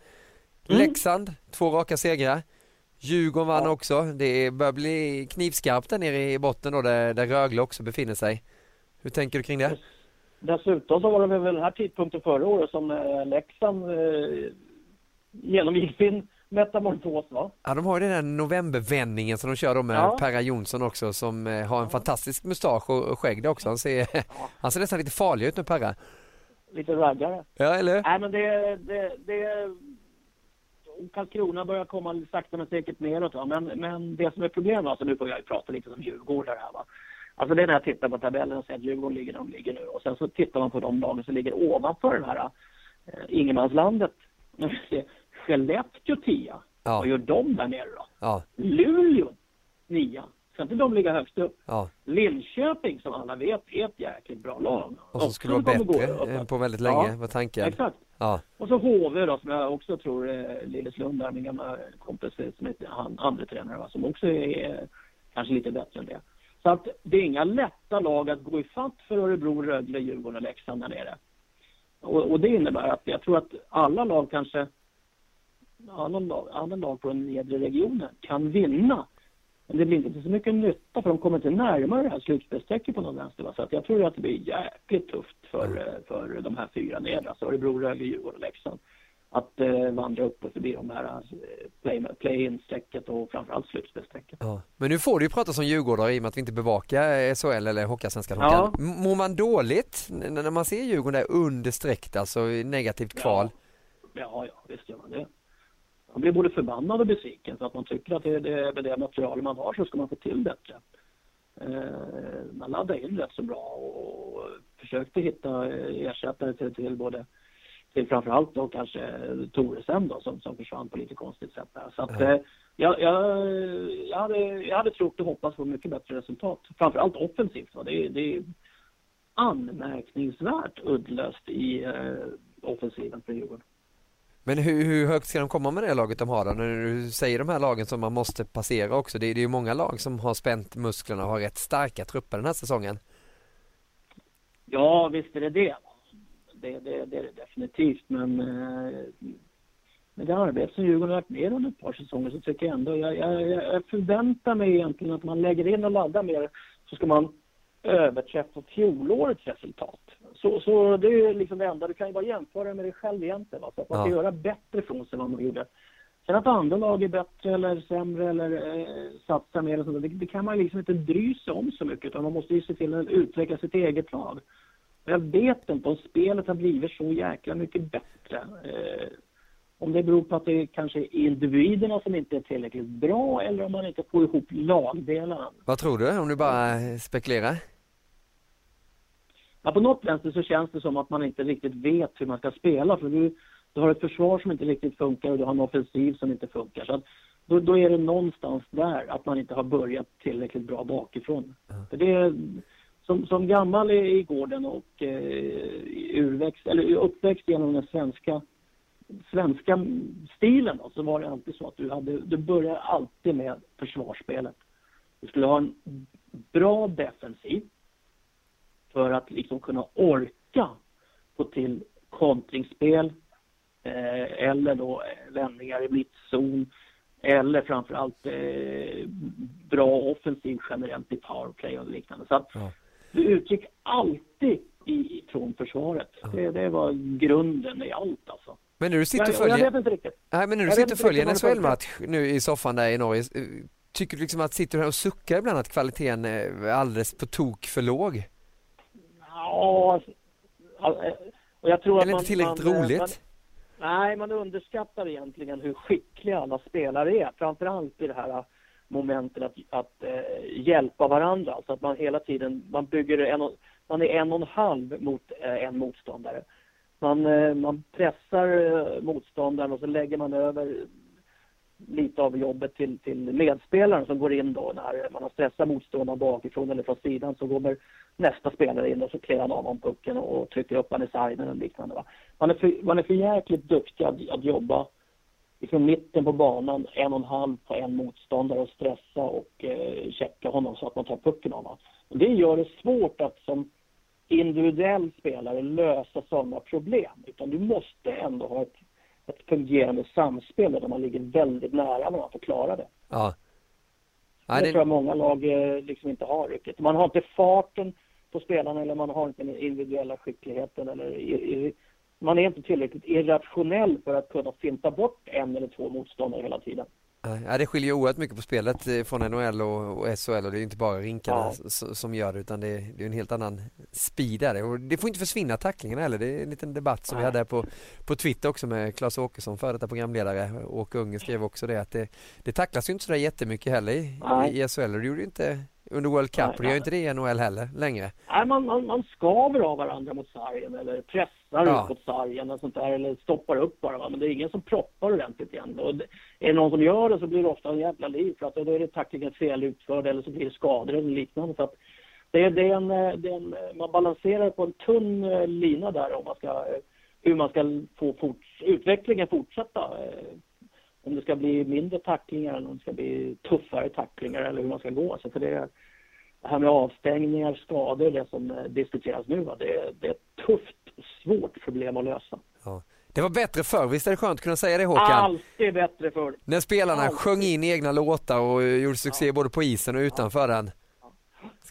Mm. Leksand, två raka segrar. Djurgården vann ja. också. Det börjar bli knivskarpt där nere i botten då där, där Rögle också befinner sig. Hur tänker du kring det? Dessutom så var det väl den här tidpunkten förra året som eh, Leksand eh, genomgick sin metamorfos va? Ja, de har ju den där novembervändningen som de kör då med ja. Perra Jonsson också som eh, har en fantastisk mustasch och skägg också. Han ser, ja. (laughs) han ser nästan lite farlig ut nu Perra. Lite raggare. Ja, eller Nej, men det, det, det Karlskrona börjar komma sakta men säkert neråt. Va? Men, men det som är problemet, alltså nu får jag prata lite som djurgårdare här va. Alltså det är när jag tittar på tabellen och ser att Djurgården ligger där de ligger nu. Och sen så tittar man på de lagen som ligger ovanför det här eh, ingenmanslandet. (laughs) Skellefteå tia. Ja. Vad gör de där nere då? Ja. Luleå nia. Ska inte de ligga högst upp? Ja. Linköping som alla vet är ett jäkligt bra lag. Och så skulle vara bättre på väldigt länge ja. var tanken. Exakt. Ja. Och så HV då som jag också tror är Lilleslund där, min gamla kompis som heter han, andre tränare va, som också är kanske lite bättre än det. Så att det är inga lätta lag att gå ifatt för Örebro, Rögle, Djurgården och Leksand där nere. Och, och det innebär att jag tror att alla lag kanske annan lag, annan lag på den nedre regionen kan vinna. Men det blir inte så mycket nytta för de kommer inte närmare det här slutspelsstrecket på någon vänster. Va? Så att jag tror att det blir jäkligt tufft för, mm. för de här fyra nedre, alltså Örebro, Rögle, Djurgården och Leksand. Att eh, vandra upp och förbi de här eh, play-in-strecket och framförallt slutspelsstrecket. Ja. Men nu får du ju prata som djurgårdare i och med att vi inte bevakar SHL eller Hockeyallsvenskan. Ja. Mår man dåligt när man ser Djurgården där under strecket, alltså negativt kval? Ja, ja, ja visst gör man det man blir både förbannad och besviken för att man tycker att det, det, med det material man har så ska man få till bättre. Eh, man laddade in rätt så bra och försökte hitta ersättare till, till både till framförallt då kanske Toresen då som, som försvann på lite konstigt sätt där. Så att eh, jag, jag, jag, hade, jag hade trott och hoppats på mycket bättre resultat. Framförallt offensivt. Va? Det, det är anmärkningsvärt uddlöst i eh, offensiven för Djurgården. Men hur, hur, högt ska de komma med det laget de har då? När du säger de här lagen som man måste passera också. Det, det är ju många lag som har spänt musklerna och har rätt starka trupper den här säsongen. Ja, visst är det det. Det, det, det är det definitivt, men eh, med det arbete som Djurgården har lagt ner under ett par säsonger så tycker jag ändå, jag, jag, jag förväntar mig egentligen att man lägger in och laddar mer så ska man överträffa fjolårets resultat. Så, så det är liksom det enda. Du kan ju bara jämföra med dig själv egentligen. Va? Så att man ska ja. göra bättre från sig än vad man gjorde. Sen att andra lag är bättre eller sämre eller eh, satsar mer och sånt, det, det kan man liksom inte bry sig om så mycket utan man måste ju se till att utveckla sitt eget lag. Jag vet inte om spelet har blivit så jäkla mycket bättre. Eh, om det beror på att det kanske är individerna som inte är tillräckligt bra eller om man inte får ihop lagdelarna. Vad tror du om du bara spekulerar? Ja, på något vänster så känns det som att man inte riktigt vet hur man ska spela. För du, du har ett försvar som inte riktigt funkar och du har en offensiv som inte funkar. Så att, då, då är det någonstans där att man inte har börjat tillräckligt bra bakifrån. Mm. För det, som, som gammal i, i gården och eh, urväxt, eller uppväxt genom den svenska svenska stilen då, så var det alltid så att du, hade, du började alltid med försvarsspelet. Du skulle ha en bra defensiv för att liksom kunna orka få till kontringsspel eh, eller då eh, vändningar i mittzon eller framförallt eh, bra offensiv generellt i powerplay och liknande. Så att ja. du utgick alltid ifrån försvaret. Ja. Det, det var grunden i allt alltså. Men när du sitter och följer... Jag vet inte riktigt. Nej, men när du jag sitter och följer en SHL-match nu i soffan där i Norge, tycker du liksom att sitter du här och suckar ibland att kvaliteten är alldeles på tok för låg? Ja, och jag tror Eller att inte tillräckligt man, roligt? Man, nej, man underskattar egentligen hur skickliga alla spelare är. Framförallt i det här momentet att, att äh, hjälpa varandra. Alltså att man hela tiden, man bygger en och, man är en och en halv mot äh, en motståndare. Man, äh, man pressar motståndaren och så lägger man över lite av jobbet till, till medspelaren som går in då när man har stressat motståndaren bakifrån eller från sidan så kommer nästa spelare in och så klär han av honom pucken och trycker upp honom i sargen och liknande. Va? Man, är för, man är för jäkligt duktig att, att jobba ifrån mitten på banan, en och en halv på en motståndare och stressa och eh, checka honom så att man tar pucken av honom. Det gör det svårt att som individuell spelare lösa sådana problem. Utan du måste ändå ha ett ett fungerande samspel där man ligger väldigt nära varandra för att klara det. Ja. Ja, det, det tror jag många lag eh, liksom inte har riktigt. Man har inte farten på spelarna eller man har inte den individuella skickligheten eller man är inte tillräckligt irrationell för att kunna finta bort en eller två motståndare hela tiden. Ja, det skiljer oerhört mycket på spelet eh, från NHL och, och SHL och det är inte bara rinkarna ja. som gör det utan det är, det är en helt annan speed där. Och det får inte försvinna tacklingarna heller. Det är en liten debatt som Nej. vi hade på, på Twitter också med Claes Åkesson, före detta programledare. Åke Unge skrev också det att det, det tacklas ju inte sådär jättemycket heller i, i SHL och det gjorde inte under World Cup och det gör inte det i NHL heller längre. Nej, man, man, man skaver av varandra mot sargen eller pressar ja. ut mot sargen och sånt där eller stoppar upp bara. Va? Men det är ingen som proppar ordentligt igen. Och det, är det någon som gör det så blir det ofta en jävla liv för att då är det tacklingen fel utförd eller så blir det skador eller liknande. Så att det, det, är en, det är en, man balanserar på en tunn eh, lina där om man ska, eh, hur man ska få forts, utvecklingen fortsätta eh, om det ska bli mindre tacklingar eller om det ska bli tuffare tacklingar eller hur man ska gå. Så för det, det här med avstängningar, skador, det som eh, diskuteras nu, va? Det, det är ett tufft, svårt problem att lösa. Ja. Det var bättre förr, visst är det skönt att kunna säga det Håkan? Alltid bättre förr. När spelarna Alltid. sjöng in egna låtar och gjorde succé ja. både på isen och utanför ja. den.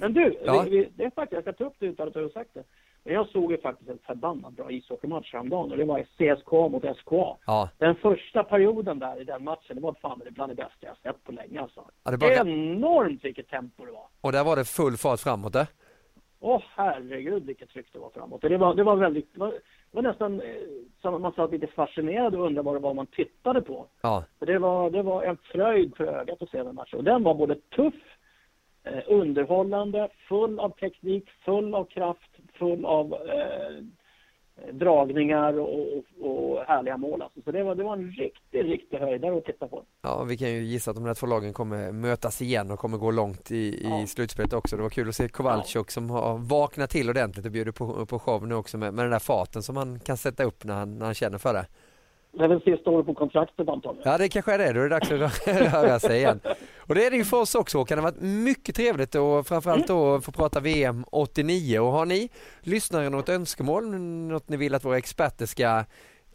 Men du, ja. vi, vi, det är faktiskt, jag ska ta upp det utan att du har sagt det. Jag såg ju faktiskt en förbannat bra ishockeymatch häromdagen och det var CSKA mot SKA. Ja. Den första perioden där i den matchen, det var fan bland det bästa jag sett på länge alltså. Ja, det bara... Enormt vilket tempo det var. Och där var det full fart framåt det? Åh herregud vilket tryck det var framåt. Det var, det var väldigt, det var, det var nästan eh, som att man satt lite fascinerad och undrade vad det var man tittade på. Ja. För det var, det var en fröjd för ögat att se den matchen. Och den var både tuff eh, underhållande, full av teknik, full av kraft, full av eh, dragningar och, och, härliga mål. Alltså. Så det var, det var en riktig, riktig höjdare att titta på. Ja, vi kan ju gissa att de här två lagen kommer mötas igen och kommer gå långt i, ja. i slutspelet också. Det var kul att se Kowalczyk ja. som har vaknat till ordentligt och bjuder på, på show nu också med, med den där farten som han kan sätta upp när han, när han känner för det. Det är väl sista året på kontraktet antagligen. Ja det kanske är det, då är det dags att (laughs) röra sig igen. Och det är det ju för oss också Håkan, det har varit mycket trevligt och framförallt då få prata VM 89 och har ni lyssnare något önskemål, något ni vill att våra experter ska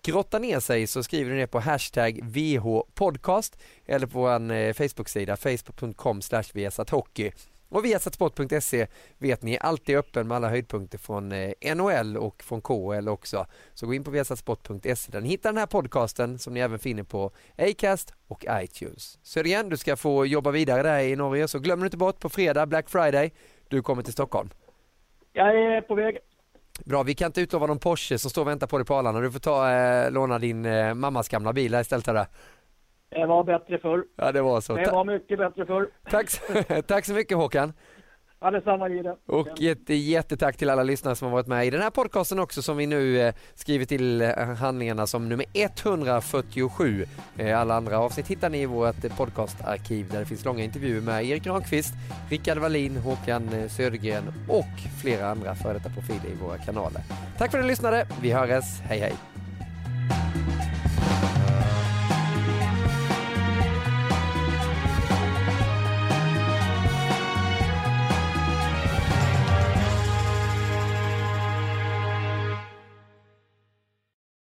grotta ner sig så skriver ni det på hashtag VHpodcast eller på vår eh, Facebook-sida facebook.com vsathockey. Och Viasatsport.se vet ni alltid öppen med alla höjdpunkter från eh, NHL och från KHL också. Så gå in på viasatsport.se där ni hittar den här podcasten som ni även finner på Acast och iTunes. Södergren, du ska få jobba vidare där i Norge så glöm inte bort på fredag, Black Friday, du kommer till Stockholm. Jag är på väg. Bra, vi kan inte utlova någon Porsche som står och väntar på dig på Arlanda. Du får ta, eh, låna din eh, mammas gamla bil istället. Här. Det var bättre förr. Ja, det var så. Det var mycket bättre förr. Tack, (laughs) tack så mycket Håkan. Ja, detsamma Gide. Och ett jättetack till alla lyssnare som har varit med i den här podcasten också som vi nu eh, skriver till eh, handlingarna som nummer 147. Eh, alla andra avsnitt hittar ni i vårt podcastarkiv där det finns långa intervjuer med Erik Granqvist, Rickard Wallin, Håkan Södergren och flera andra före detta profiler i våra kanaler. Tack för att ni lyssnade. Vi hörs. Hej hej!